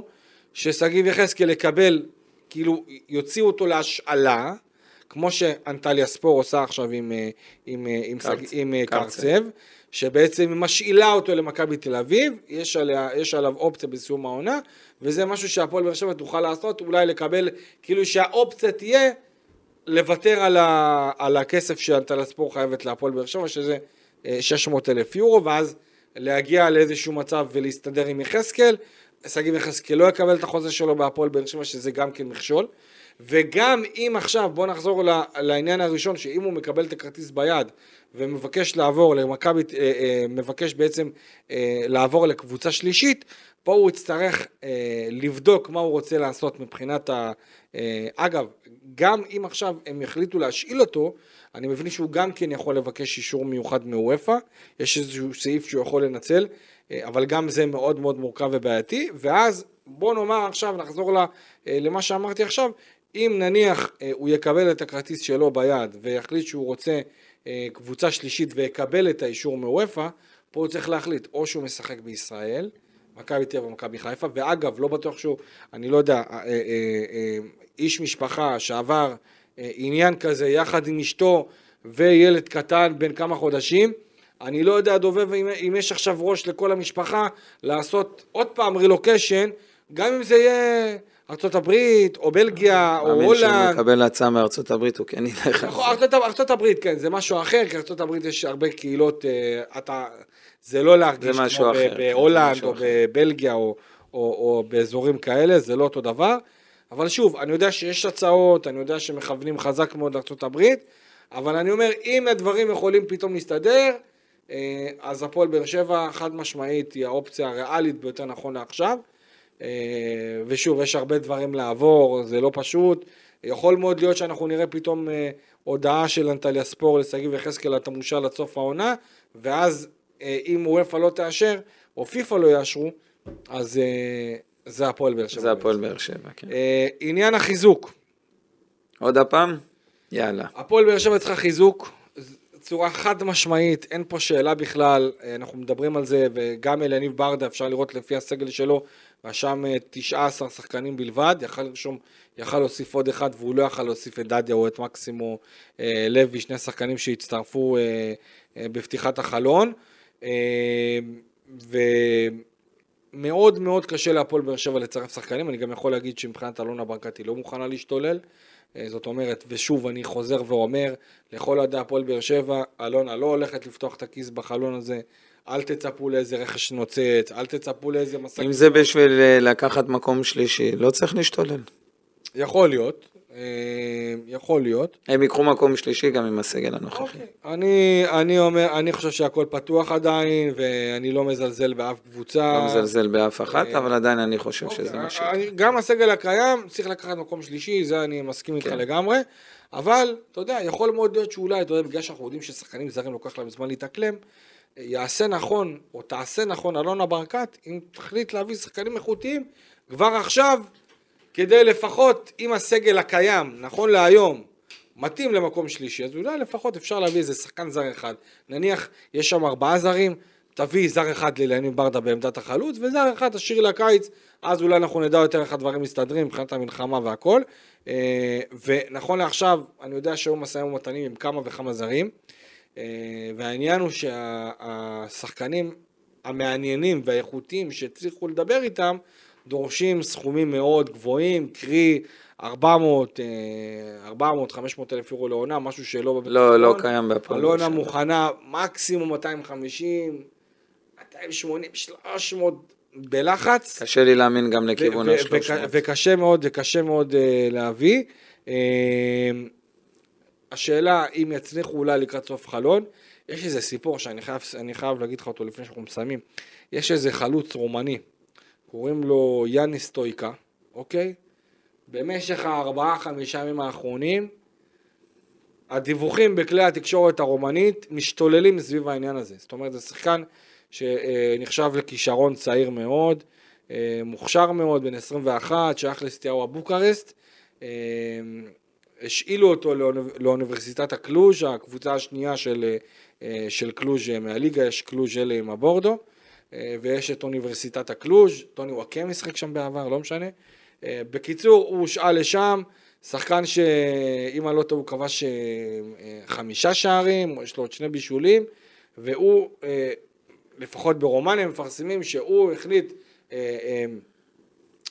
ששגיב יחזקאל יקבל, כאילו יוציאו אותו להשאלה, כמו שאנטליה ספור עושה עכשיו עם, אה, עם, אה, עם, עם אה, קרצב. קרצב, שבעצם משאילה אותו למכבי תל אביב, יש, עליה, יש עליו אופציה בסיום העונה, וזה משהו שהפועל באר שבע תוכל לעשות, אולי לקבל, כאילו שהאופציה תהיה לוותר על, ה, על הכסף שאנטליה ספור חייבת להפועל באר שבע, שזה אה, 600 אלף יורו, ואז להגיע לאיזשהו מצב ולהסתדר עם יחזקאל, שגיב יחזקאל לא יקבל את החוזה שלו בהפועל באר שבע, שזה גם כן מכשול. וגם אם עכשיו, בוא נחזור לעניין הראשון, שאם הוא מקבל את הכרטיס ביד ומבקש לעבור למכבי, אה, אה, מבקש בעצם אה, לעבור לקבוצה שלישית, פה הוא יצטרך לבדוק מה הוא רוצה לעשות מבחינת ה... אגב, גם אם עכשיו הם יחליטו להשאיל אותו, אני מבין שהוא גם כן יכול לבקש אישור מיוחד מאוופא, יש איזשהו סעיף שהוא יכול לנצל, אבל גם זה מאוד מאוד מורכב ובעייתי, ואז בוא נאמר עכשיו, נחזור למה שאמרתי עכשיו, אם נניח הוא יקבל את הכרטיס שלו ביד ויחליט שהוא רוצה אה, קבוצה שלישית ויקבל את האישור מוופא, פה הוא צריך להחליט או שהוא משחק בישראל, מכבי תל אביב ומכבי חיפה, ואגב, לא בטוח שהוא, אני לא יודע, אה, אה, איש משפחה שעבר עניין כזה יחד עם אשתו וילד קטן בן כמה חודשים, אני לא יודע, דובב, אם, אם יש עכשיו ראש לכל המשפחה לעשות עוד פעם רילוקיישן, גם אם זה יהיה ארצות הברית, או בלגיה, או הולנד. מאמין שהוא מקבל הצעה הברית, הוא כן ילך. נכון, ארצות הברית, כן, זה משהו אחר, כי ארצות הברית יש הרבה קהילות, אה, אתה, זה לא להרגיש כמו בהולנד, או בבלגיה, או, או, או באזורים כאלה, זה לא אותו דבר. אבל שוב, אני יודע שיש הצעות, אני יודע שמכוונים חזק מאוד הברית, אבל אני אומר, אם הדברים יכולים פתאום להסתדר, אז הפועל באר שבע חד משמעית היא האופציה הריאלית ביותר נכון לעכשיו. אה, ושוב, יש הרבה דברים לעבור, זה לא פשוט. יכול מאוד להיות שאנחנו נראה פתאום אה, הודעה של אנטליה ספור לשגיב יחזקאל אתה מושל עד סוף העונה, ואז אה, אם וופא לא תאשר, או פיפ"א לא יאשרו, אז זה הפועל באר שבע. זה הפועל באר שבע, כן. עניין החיזוק. עוד הפעם? יאללה. הפועל באר שבע צריכה חיזוק. צורה חד משמעית, אין פה שאלה בכלל, אנחנו מדברים על זה, וגם אליניב ברדה, אפשר לראות לפי הסגל שלו, רשם 19 אה, שחקנים בלבד, יכל לרשום, יכל להוסיף עוד אחד והוא לא יכל להוסיף את דדיה או את מקסימו אה, לוי, שני שחקנים שהצטרפו אה, אה, בפתיחת החלון. אה, ומאוד מאוד קשה להפועל באר שבע לצרף שחקנים, אני גם יכול להגיד שמבחינת אלונה ברקת היא לא מוכנה להשתולל. אה, זאת אומרת, ושוב אני חוזר ואומר, לכל אוהדי הפועל באר שבע, אלונה לא הולכת לפתוח את הכיס בחלון הזה. אל תצפו לאיזה רכש נוצץ, אל תצפו לאיזה מסע... אם זה בשביל אה, לקחת מקום שלישי, לא צריך להשתולל. יכול להיות, אה, יכול להיות. הם ייקחו מקום שלישי גם עם הסגל הנוכחי. אוקיי. אני, אני אומר, אני חושב שהכל פתוח עדיין, ואני לא מזלזל באף קבוצה. לא מזלזל באף אחת, אה, אבל עדיין אני חושב אוקיי. שזה מה ש... גם הסגל הקיים צריך לקחת מקום שלישי, זה אני מסכים איתך כן. לגמרי. אבל, אתה יודע, יכול מאוד להיות שאולי, אתה יודע, בגלל שאנחנו יודעים ששחקנים זרים לוקח להם זמן להתאקלם, יעשה נכון, או תעשה נכון אלונה ברקת, אם תחליט להביא שחקנים איכותיים כבר עכשיו, כדי לפחות, אם הסגל הקיים, נכון להיום, מתאים למקום שלישי, אז אולי לפחות אפשר להביא איזה שחקן זר אחד. נניח, יש שם ארבעה זרים, תביא זר אחד לילנים ברדה בעמדת החלוץ, וזר אחד תשאיר לקיץ, אז אולי אנחנו נדע יותר איך הדברים מסתדרים מבחינת המלחמה והכל. אה, ונכון לעכשיו, אני יודע שהיו משאים ומתנים עם כמה וכמה זרים. אה, והעניין הוא שהשחקנים המעניינים והאיכותיים שהצליחו לדבר איתם דורשים סכומים מאוד גבוהים, קרי 400, 400, 500 אלף יורו לעונה, משהו שלא... לא, לא קיים בהפועל. אלונה מוכנה מקסימום 250, 280, 300 בלחץ. קשה לי להאמין גם לכיוון ה-300. וקשה מאוד, וקשה מאוד אה, להביא. אה, השאלה אם יצליחו אולי לקראת סוף חלון, יש איזה סיפור שאני חייב, חייב להגיד לך אותו לפני שאנחנו מסיימים. יש איזה חלוץ רומני, קוראים לו יאניס סטויקה, אוקיי? במשך הארבעה-חמישה ימים האחרונים, הדיווחים בכלי התקשורת הרומנית משתוללים סביב העניין הזה. זאת אומרת, זה שחקן שנחשב לכישרון צעיר מאוד, אה, מוכשר מאוד, בן 21, שייך לסטיהו אבוקרסט. אה, השאילו אותו לאוניברסיטת הקלוז', הקבוצה השנייה של, אה, של קלוז' מהליגה, יש קלוז' אלה עם הבורדו, ויש את אוניברסיטת הקלוז', טוני וואקם משחק שם בעבר, לא משנה. אה, בקיצור, הוא הושאל לשם, שחקן שאם אני לא טועה הוא כבש חמישה שערים, יש לו עוד שני בישולים, והוא, לפחות ברומניה מפרסמים שהוא החליט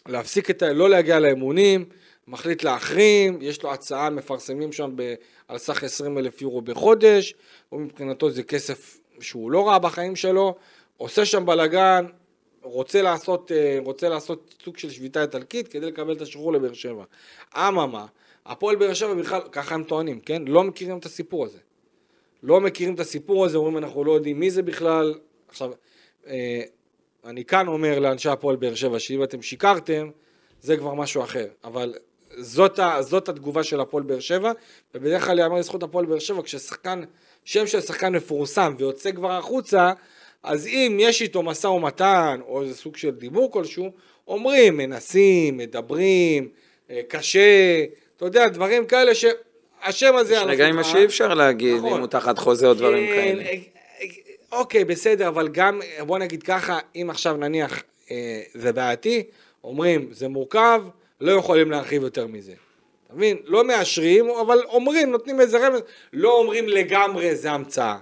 להפסיק את ה... לא להגיע לאמונים, מחליט להחרים, יש לו הצעה, מפרסמים שם ב, על סך 20 אלף יורו בחודש, ומבחינתו זה כסף שהוא לא ראה בחיים שלו, עושה שם בלאגן, רוצה לעשות, אה, רוצה לעשות סוג של שביתה איטלקית כדי לקבל את השחרור לבאר שבע. אממה, הפועל באר שבע בכלל, ככה הם טוענים, כן? לא מכירים את הסיפור הזה. לא מכירים את הסיפור הזה, אומרים אנחנו לא יודעים מי זה בכלל. עכשיו, אה, אני כאן אומר לאנשי הפועל באר שבע, שאם אתם שיקרתם, זה כבר משהו אחר. אבל זאת, ה, זאת התגובה של הפועל באר שבע, ובדרך כלל יאמר לזכות הפועל באר שבע, כששחקן, שם של שחקן מפורסם ויוצא כבר החוצה, אז אם יש איתו משא ומתן, או איזה סוג של דיבור כלשהו, אומרים, מנסים, מדברים, אה, קשה, אתה יודע, דברים כאלה שהשם הזה... יש רגעים מה שאי אפשר להגיד, נכון. אם הוא תחת חוזה או דברים כן, כאלה. אה, אה, אוקיי, בסדר, אבל גם, בוא נגיד ככה, אם עכשיו נניח אה, זה בעייתי, אומרים, זה מורכב, לא יכולים להרחיב יותר מזה. אתה מבין? לא מאשרים, אבל אומרים, נותנים איזה רמז, לא אומרים לגמרי זה המצאה.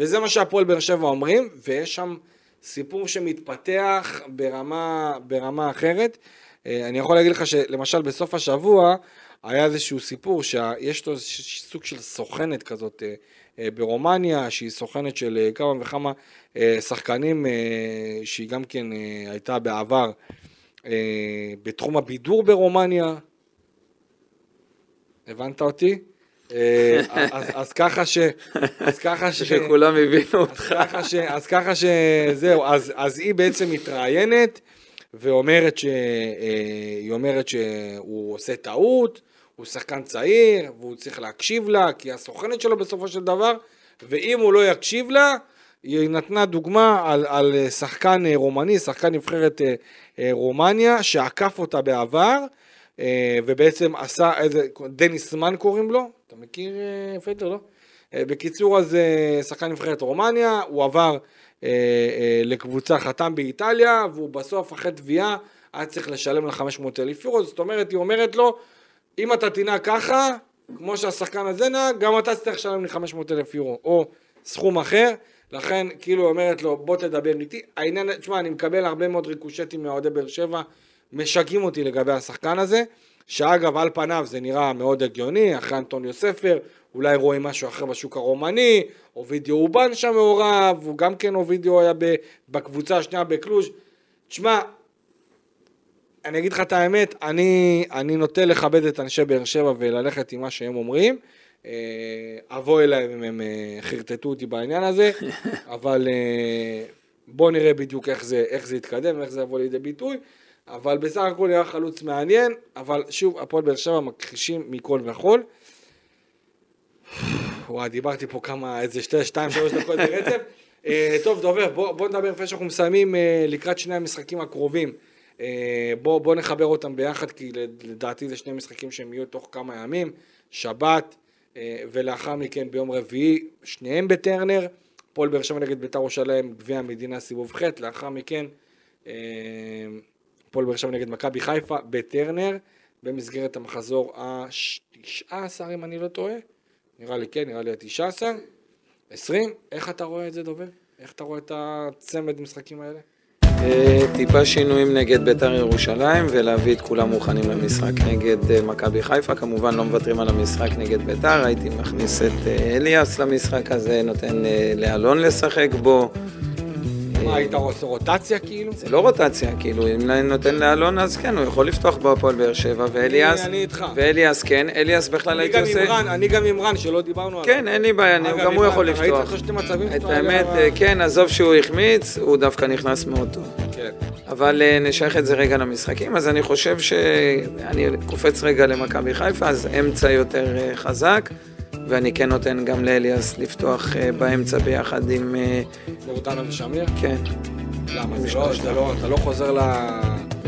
וזה מה שהפועל באר שבע אומרים, ויש שם סיפור שמתפתח ברמה, ברמה אחרת. אה, אני יכול להגיד לך שלמשל בסוף השבוע היה איזשהו סיפור שיש לו סוג של סוכנת כזאת אה, אה, ברומניה, שהיא סוכנת של כמה וכמה שחקנים, שהיא גם כן הייתה בעבר בתחום הבידור ברומניה. הבנת אותי? אה, אז, ככה ש... אז ככה ש... שכולם הבינו אותך. אז ככה שזהו, אז, אז היא בעצם מתראיינת ואומרת ש... אה, אומרת שהוא עושה טעות, הוא שחקן צעיר, והוא צריך להקשיב לה, כי היא הסוכנת שלו בסופו של דבר, ואם הוא לא יקשיב לה, היא נתנה דוגמה על, על שחקן אה, רומני, שחקן נבחרת רומניה, שעקף אותה בעבר, ובעצם עשה איזה, דניס מן קוראים לו, אתה מכיר אה, פטר, לא? אה, בקיצור, אז אה, שחקן נבחרת רומניה, הוא עבר לקבוצה, חתם באיטליה, והוא בסוף, אחרי תביעה, היה צריך לשלם לה 500 אלף יורו, זאת אומרת, היא אומרת לו, אם אתה תנהג ככה, כמו שהשחקן הזה נהג, גם אתה תצטרך לשלם לי 500 אלף יורו, או סכום אחר, לכן כאילו אומרת לו, בוא תדבר איתי. העניין, תשמע, אני מקבל הרבה מאוד ריקושטים מאוהדי באר שבע, משגעים אותי לגבי השחקן הזה, שאגב, על פניו זה נראה מאוד הגיוני, אחרי אנטוניו ספר, אולי רואים משהו אחר בשוק הרומני, אובידיו אובן שם מעורב, הוא גם כן אובידיו היה בקבוצה השנייה בקלוז'. תשמע, אני אגיד לך את האמת, אני, אני נוטה לכבד את אנשי באר שבע וללכת עם מה שהם אומרים. אה, אבוא אליהם אם הם אה, חרטטו אותי בעניין הזה, *laughs* אבל אה, בואו נראה בדיוק איך זה, איך זה יתקדם ואיך זה יבוא לידי ביטוי. אבל בסך הכל נראה חלוץ מעניין, אבל שוב, הפועל באר שבע מכחישים מכל וכול. וואי, דיברתי פה כמה, איזה שתי, שתיים, שלוש דקות ברצף. *laughs* אה, טוב, דובר, בוא, בוא נדבר לפני שאנחנו מסיימים אה, לקראת שני המשחקים הקרובים. אה, בוא, בוא נחבר אותם ביחד, כי לדעתי זה שני משחקים שהם יהיו תוך כמה ימים. שבת, אה, ולאחר מכן ביום רביעי, שניהם בטרנר. הפועל באר שבע נגד בית"ר ירושלים, גביע המדינה סיבוב ח', לאחר מכן אה, הפועל באר שבע נגד מכבי חיפה בטרנר, במסגרת המחזור ה-19 אם אני לא טועה. נראה לי כן, נראה לי ה-19. 20, איך אתה רואה את זה דובב? איך אתה רואה את הצמד משחקים האלה? אה, טיפה שינויים נגד בית"ר ירושלים ולהביא את כולם מוכנים למשחק נגד אה, מכבי חיפה. כמובן לא מוותרים על המשחק נגד בית"ר, הייתי מכניס את אה, אליאס למשחק הזה, נותן לאלון לשחק בו. מה, היית עושה רוטציה כאילו? זה לא רוטציה, כאילו, אם אני נותן לאלון אז כן, הוא יכול לפתוח בהפועל באר שבע, ואליאס, אני- אני איתך. ואליאס כן, אליאס בכלל אני הייתי עושה... אני גם עם רן, שלא דיברנו עליו. כן, אין לי בעיה, אני- גם הוא יכול רן, ראית לפתוח. את שתי מצבים את האמת, אה, כן, עזוב שהוא החמיץ, הוא דווקא נכנס מאוד טוב. כן. אבל אה, נשייך את זה רגע למשחקים, אז אני חושב שאני קופץ רגע למכבי חיפה, אז אמצע יותר אה, חזק, ואני כן נותן גם לאליאס לפתוח אה, באמצע ביחד עם... אה, דורדנה ושמיר? כן, למה? זה לא. זה לא, אתה לא חוזר ל...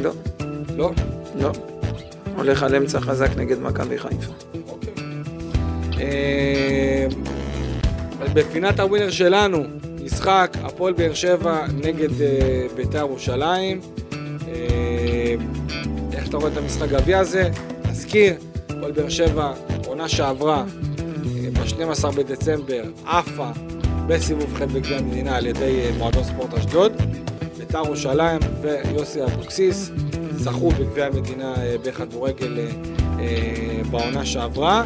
לא, לא? לא. הולך על אמצע חזק נגד מכבי חיפה. אוקיי. אה, בפינת הווינר שלנו, משחק הפועל באר שבע נגד אה, בית"ר ירושלים. אה, איך אתה רואה את המשחק גביע הזה? נזכיר, הפועל באר שבע, עונה שעברה, ב-12 בדצמבר, עפה בסיבוב ח' בגביע המדינה על ידי אה, מועדון ספורט אשדוד. בית"ר ירושלים ויוסי אבוקסיס זכו בגביע המדינה אה, בכדורגל אה, בעונה שעברה.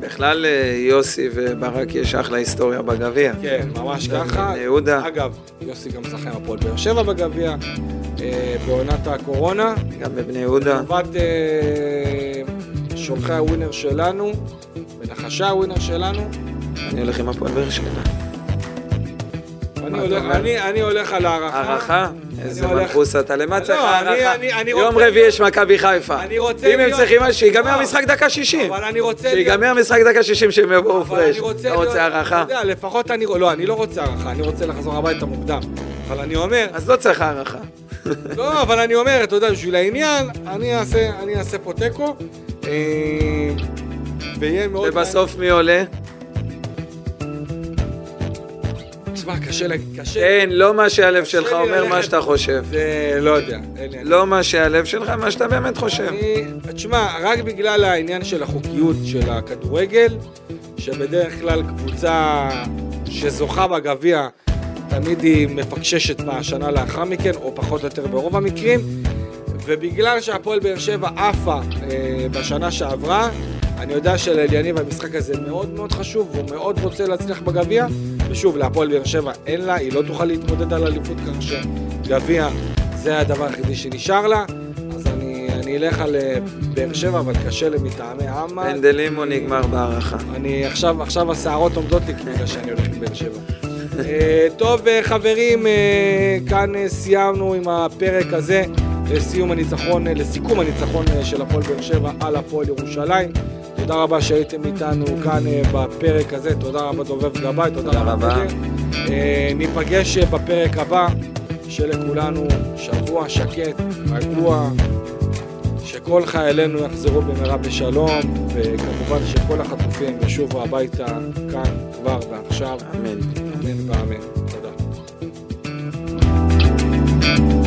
בכלל יוסי וברק יש אחלה היסטוריה בגביע. כן, ממש ככה. יהודה. אגב, יוסי גם משחק עם הפועל באר שבע בגביע, בעונת הקורונה. גם בבני יהודה. לטובת שולחי הווינר שלנו, ונחשי הווינר שלנו, אני הולך עם הפועל באר שבע. אני הולך- על הערכה. הערכה? איזה מנחוס אתה, למה צריך לא, אני- הערכה? יום רביעי להיות- יש מכבי חיפה. אני רוצה אם הם להיות- צריכים, אז שיגמר לא. משחק דקה 60. אבל אני רוצה... להיות- שיגמר משחק דקה 60 שהם יבואו פרש. אתה להיות- רוצה הערכה? אתה יודע, לפחות אני... לא, אני לא רוצה הערכה, אני רוצה לחזור הביתה מוקדם. אבל אני אומר, אז לא צריך הערכה. לא, אבל אני אומר, אתה יודע, בשביל העניין, אני אעשה פה תיקו. ויהיה מאוד... ובסוף מי עולה? תשמע, קשה להגיד, קשה. כן, לא מה שהלב שלך אומר, מה שאתה חושב. זה... לא יודע. אין לא מה שהלב שלך, מה שאתה באמת חושב. אני, תשמע, רק בגלל העניין של החוקיות של הכדורגל, שבדרך כלל קבוצה שזוכה בגביע, תמיד היא מפקששת מהשנה לאחר מכן, או פחות או יותר ברוב המקרים, ובגלל שהפועל באר שבע עפה אה, בשנה שעברה, אני יודע שלאליניב המשחק הזה מאוד מאוד חשוב, והוא מאוד רוצה להצליח בגביע, ושוב, להפועל באר שבע אין לה, היא לא תוכל להתמודד על אליפות, כך שגביע זה הדבר היחידי שנשאר לה, אז אני, אני אלך על אה, באר שבע, אבל קשה לי מטעמי עמה. פנדלים או נגמר בהערכה. אני עכשיו, עכשיו השערות עומדות לי בגלל שאני הולך עם באר שבע. אה, טוב, אה, חברים, כאן סיימנו עם הפרק הזה לסיום הניצחון, אה, לסיכום הניצחון אה, של הפועל באר שבע על הפועל ירושלים. תודה רבה שהייתם איתנו כאן אה, בפרק הזה, תודה רבה דובב גבאי, תודה, תודה רבה. רבה. ניפגש בפרק הבא, שלכולנו שבוע שקט, רגוע, שכל חיילינו יחזרו במהרה בשלום, וכמובן שכל החטופים ישובו הביתה כאן, כבר ועכשיו. אמן. אמן ואמן. תודה. thank you